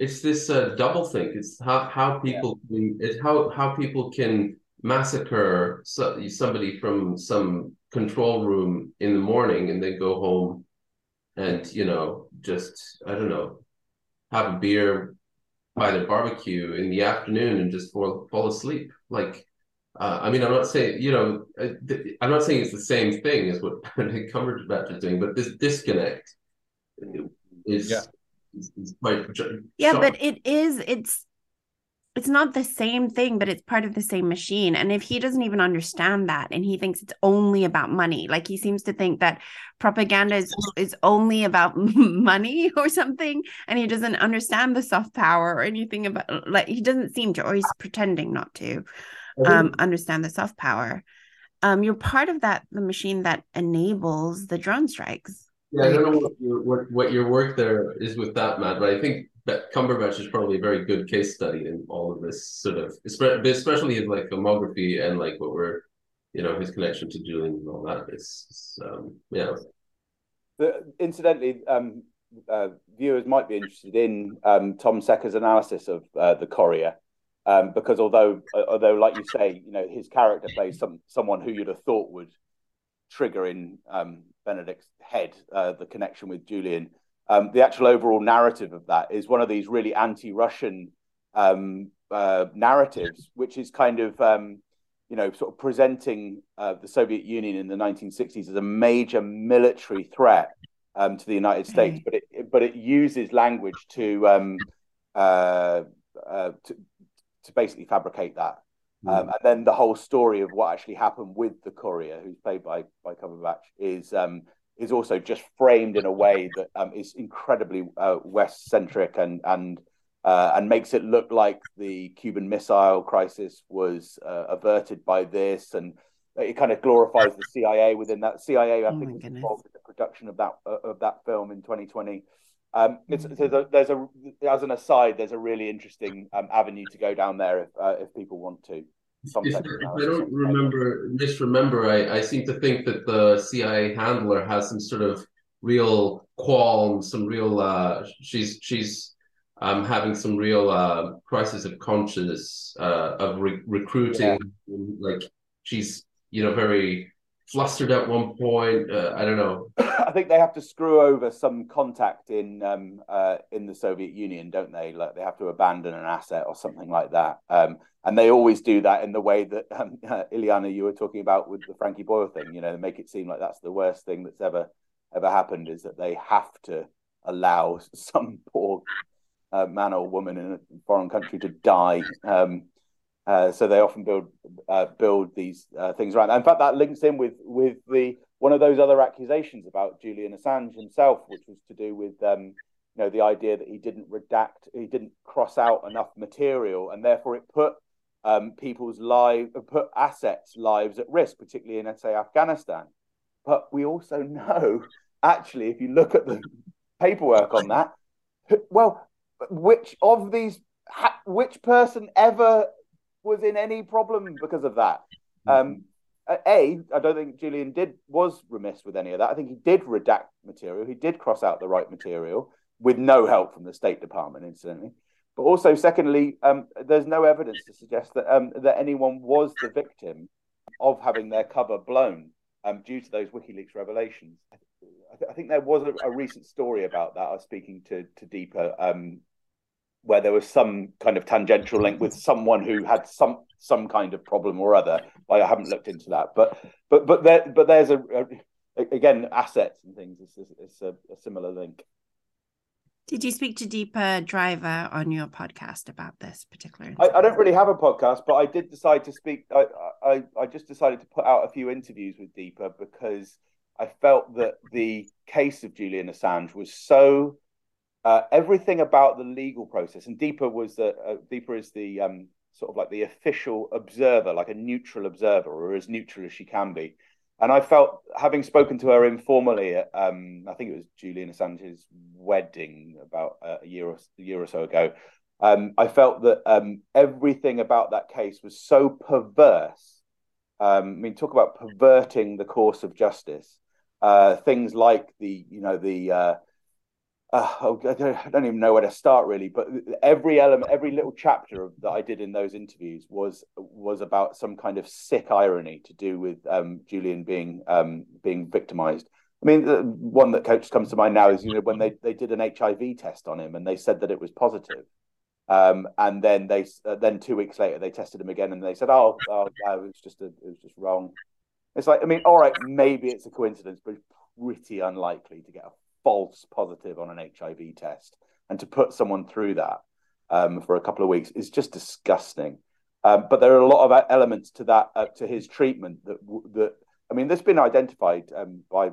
it's this uh, double think it's how how people yeah. can, it's how how people can massacre so, somebody from some control room in the morning and then go home and you know just i don't know have a beer by the barbecue in the afternoon and just fall fall asleep like uh, I mean, I'm not saying you know, uh, I'm not saying it's the same thing as what Benedict Cumberbatch is doing, but this disconnect is yeah. Quite yeah, but it is it's it's not the same thing, but it's part of the same machine. And if he doesn't even understand that and he thinks it's only about money, like he seems to think that propaganda is, is only about money or something, and he doesn't understand the soft power or anything about like he doesn't seem to, or he's pretending not to um, understand the soft power. Um, you're part of that the machine that enables the drone strikes. Yeah, I don't know what your, what, what your work there is with that, Matt, but I think that Cumberbatch is probably a very good case study in all of this sort of, especially in like filmography and like what we're, you know, his connection to Julian and all that. It's, um, yeah. The, incidentally, um, uh, viewers might be interested in um, Tom Secker's analysis of uh, the Courier, um, because although, uh, although like you say, you know, his character plays some someone who you'd have thought would trigger in um, Benedict's head uh, the connection with Julian. Um, the actual overall narrative of that is one of these really anti-Russian um, uh, narratives, which is kind of um, you know sort of presenting uh, the Soviet Union in the 1960s as a major military threat um, to the United States, but it but it uses language to um, uh, uh, to, to basically fabricate that. Um, and then the whole story of what actually happened with the courier, who's played by by Cumberbatch, is um, is also just framed in a way that um, is incredibly uh, West centric and and uh, and makes it look like the Cuban Missile Crisis was uh, averted by this, and it kind of glorifies the CIA within that. CIA, I oh think, involved in the production of that uh, of that film in 2020. Um, it's, mm. there's, a, there's a as an aside, there's a really interesting um, avenue to go down there if uh, if people want to. If, if, I don't remember misremember, I, I seem to think that the CIA handler has some sort of real qualm, some real uh she's she's um having some real uh crisis of conscience uh of re- recruiting yeah. like she's you know very flustered at one point. Uh, I don't know. I think they have to screw over some contact in um, uh, in the Soviet Union, don't they? Like they have to abandon an asset or something like that. Um, and they always do that in the way that um, uh, Ileana, you were talking about with the Frankie Boyle thing. You know, make it seem like that's the worst thing that's ever ever happened is that they have to allow some poor uh, man or woman in a foreign country to die. Um, uh, so they often build uh, build these uh, things around. In fact, that links in with with the one of those other accusations about Julian Assange himself, which was to do with um, you know the idea that he didn't redact, he didn't cross out enough material, and therefore it put um, people's lives, put assets' lives at risk, particularly in, let's say, Afghanistan. But we also know, actually, if you look at the paperwork on that, well, which of these, which person ever was in any problem because of that. Um, a, I don't think Julian did was remiss with any of that. I think he did redact material. He did cross out the right material with no help from the State Department, incidentally. But also, secondly, um, there's no evidence to suggest that um, that anyone was the victim of having their cover blown um, due to those WikiLeaks revelations. I, th- I think there was a, a, recent story about that. I was speaking to to Deepa um, where there was some kind of tangential link with someone who had some some kind of problem or other. I haven't looked into that, but but but there but there's a, a again assets and things. It's, it's a, a, similar link. Did you speak to Deepa Driver on your podcast about this particular? I, I, don't really have a podcast, but I did decide to speak. I, I I just decided to put out a few interviews with Deepa because I felt that the case of Julian Assange was so uh, everything about the legal process. And Deepa was the uh, Deepa is the um, sort of like the official observer, like a neutral observer, or as neutral as she can be. And I felt, having spoken to her informally um, I think it was Julian Assange's wedding about a year or, a year or so ago, Um, I felt that um, everything about that case was so perverse. Um, I mean, talk about perverting the course of justice. Uh, things like the, you know, the uh, uh, I, don't, even know where to start really, but every element, every little chapter of, that I did in those interviews was was about some kind of sick irony to do with um, Julian being um, being victimized. I mean, the one that coach comes to mind now is you know when they they did an HIV test on him and they said that it was positive, um, and then they uh, then two weeks later they tested him again and they said, oh, oh it was just a, it was just wrong. It's like I mean, all right, maybe it's a coincidence, but pretty unlikely to get a false positive on an HIV test, and to put someone through that um, for a couple of weeks is just disgusting. Um, but there are a lot of elements to that uh, to his treatment that that I mean, there's been identified um, by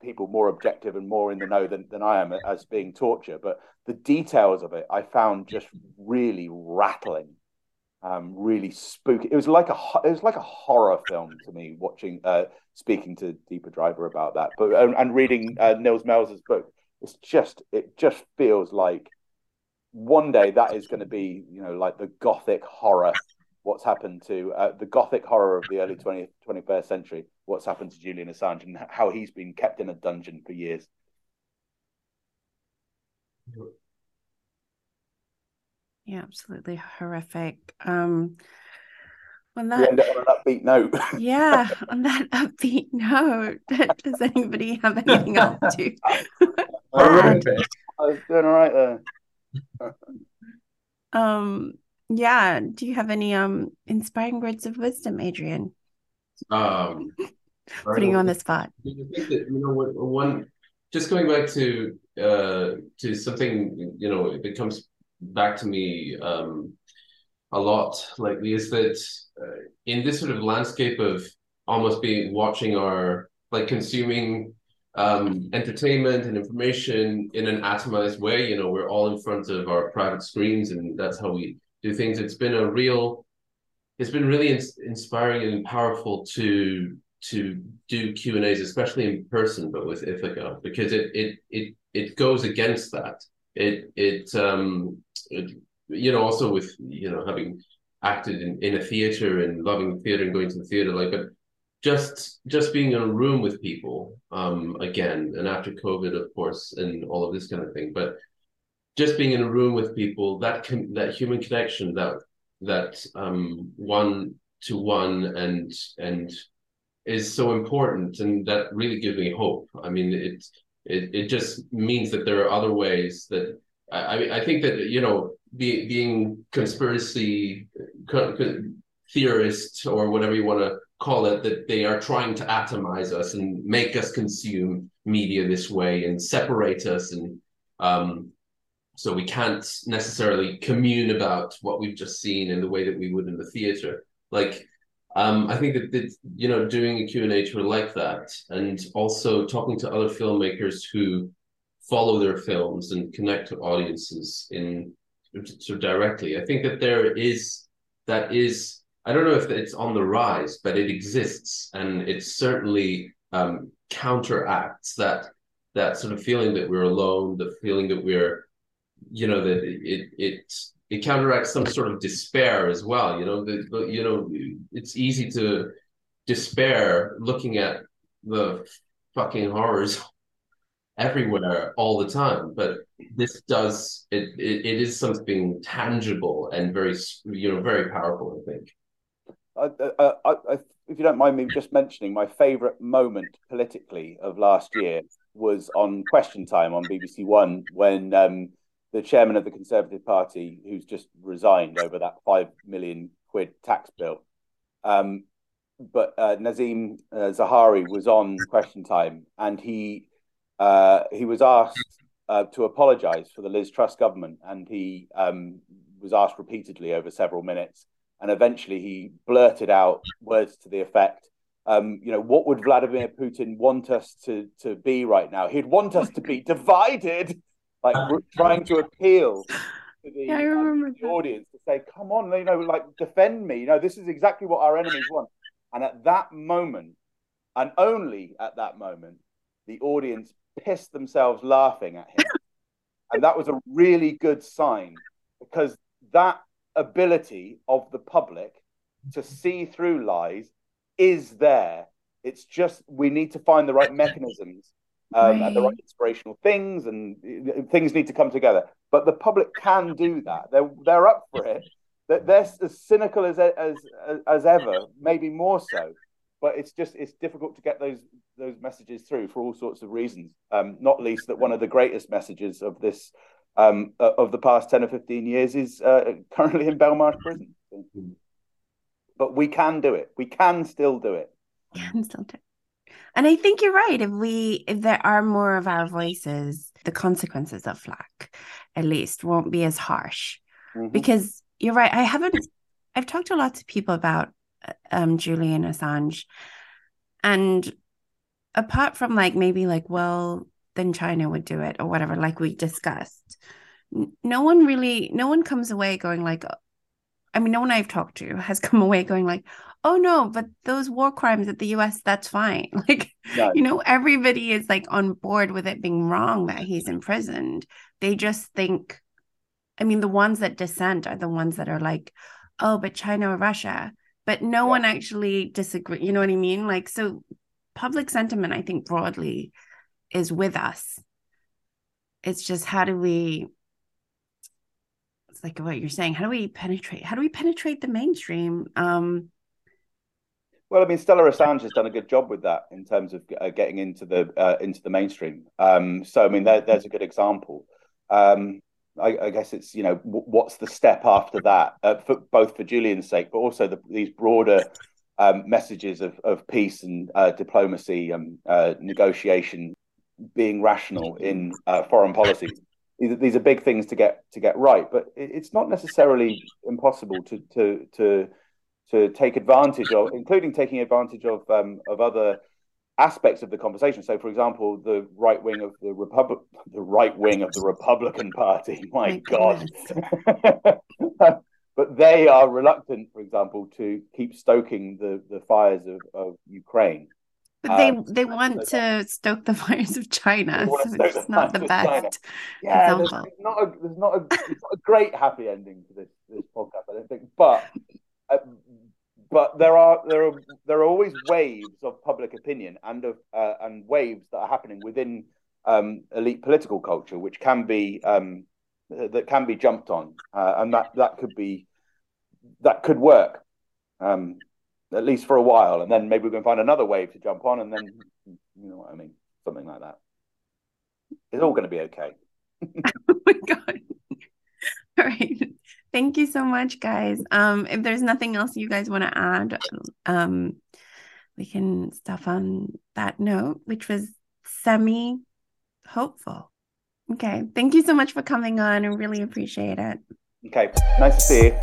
people more objective and more in the know than, than I am as being torture, but the details of it I found just really rattling, um, really spooky. It was like a it was like a horror film to me watching uh, speaking to Deepa Driver about that, but and, and reading uh, Nils Melzer's book. It's just it just feels like one day that is going to be you know like the gothic horror what's happened to uh, the gothic horror of the early 20th 21st century what's happened to julian assange and how he's been kept in a dungeon for years yeah absolutely horrific. Um on that on an upbeat note. Yeah on that upbeat note does anybody have anything else to I was doing all right there. Um yeah do you have any um inspiring words of wisdom adrian? Um putting you on the spot. I think that, you know what one just going back to uh to something you know it comes back to me um a lot lately is that uh, in this sort of landscape of almost being watching our like consuming um, entertainment and information in an atomized way. You know, we're all in front of our private screens, and that's how we do things. It's been a real, it's been really in- inspiring and powerful to to do Q and A's, especially in person, but with Ithaka, because it it it it goes against that. It it um it, you know also with you know having acted in, in a theater and loving theater and going to the theater like but just just being in a room with people um again and after covid of course and all of this kind of thing but just being in a room with people that can that human connection that that um one to one and and is so important and that really gives me hope. I mean it it, it just means that there are other ways that i i think that you know be, being conspiracy theorists or whatever you want to call it that they are trying to atomize us and make us consume media this way and separate us and um, so we can't necessarily commune about what we've just seen in the way that we would in the theater. Like um, i think that, that you know doing a q&a tour like that and also talking to other filmmakers who follow their films and connect to audiences in so directly. I think that there is that is I don't know if it's on the rise, but it exists, and it certainly um, counteracts that that sort of feeling that we're alone, the feeling that we're, you know, that it it it counteracts some sort of despair as well. You know, the, you know, it's easy to despair looking at the fucking horrors everywhere all the time but this does it, it it is something tangible and very you know very powerful i think I, I, I, if you don't mind me just mentioning, my favourite moment politically of last year was on Question Time on BBC One when um, the chairman of the Conservative Party, who's just resigned over that five million quid tax bill, um, but uh, Nadhim uh, Zahawi was on Question Time, and he uh, he was asked uh, to apologise for the Liz Truss government, and he um, was asked repeatedly over several minutes and eventually he blurted out words to the effect, um, you know, what would Vladimir Putin want us to to be right now? He'd want us to be divided, like trying to appeal to the, yeah, um, the audience to say, "Come on, you know, like defend me." You know, this is exactly what our enemies want. And at that moment, and only at that moment, the audience pissed themselves laughing at him, and that was a really good sign because that ability of the public to see through lies is there. It's just we need to find the right mechanisms um, right. and the right inspirational things, and things need to come together. But the public can do that. They're they're up for it. They're, they're as cynical as as as ever, maybe more so. But it's just it's difficult to get those those messages through for all sorts of reasons. Um, not least that one of the greatest messages of this um, uh, of the past ten or fifteen years is uh, currently in Belmarsh prison. But we can do it. We can still do it. Can still do it. And I think you're right. If we, if there are more of our voices, the consequences of flak, at least, won't be as harsh. Mm-hmm. Because you're right. I haven't. I've talked to lots of people about um, Julian Assange, and apart from like maybe like, well, then China would do it or whatever, like we discussed. No one really, no one comes away going like, I mean, no one I've talked to has come away going like, oh no, but those war crimes at the US, that's fine. Like, yeah. you know, everybody is like on board with it being wrong that he's imprisoned. They just think, I mean, the ones that dissent are the ones that are like, oh, but China or Russia. But no yeah. one actually disagree. You know what I mean? Like, so public sentiment, I think broadly, is with us. It's just how do we it's like what you're saying, how do we penetrate how do we penetrate the mainstream? Um well, I mean, Stella Assange has done a good job with that in terms of uh, getting into the uh, into the mainstream. Um, so, I mean, there, there's a good example. Um, I, I, guess it's you know w- what's the step after that, uh, for, both for Julian's sake, but also the, these broader um, messages of, of peace and uh, diplomacy and uh, negotiation, being rational in uh, foreign policy. These, these, are big things to get to get right, but it's not necessarily impossible to to to to take advantage of, including taking advantage of um, of other aspects of the conversation. So, for example, the right wing of the Republic, the right wing of the Republican Party. My, My God. but they are reluctant, for example, to keep stoking the, the fires of, of Ukraine. But they um, they want to stoke the fires of China, so it's not the best. Yeah, there's, there's, not a there's not a, not a great happy ending to this this podcast, I don't think. But uh, but there are there are there are always waves of public opinion and of uh, and waves that are happening within um, elite political culture, which can be um, that can be jumped on, uh, and that that could be that could work um, at least for a while, and then maybe we can find another wave to jump on, and then you know what I mean, something like that. It's all going to be okay. oh my god! All right. Thank you so much, guys. Um, if there's nothing else you guys want to add, um, we can stop on that note, which was semi hopeful. Okay. Thank you so much for coming on. I really appreciate it. Okay. Nice to see you.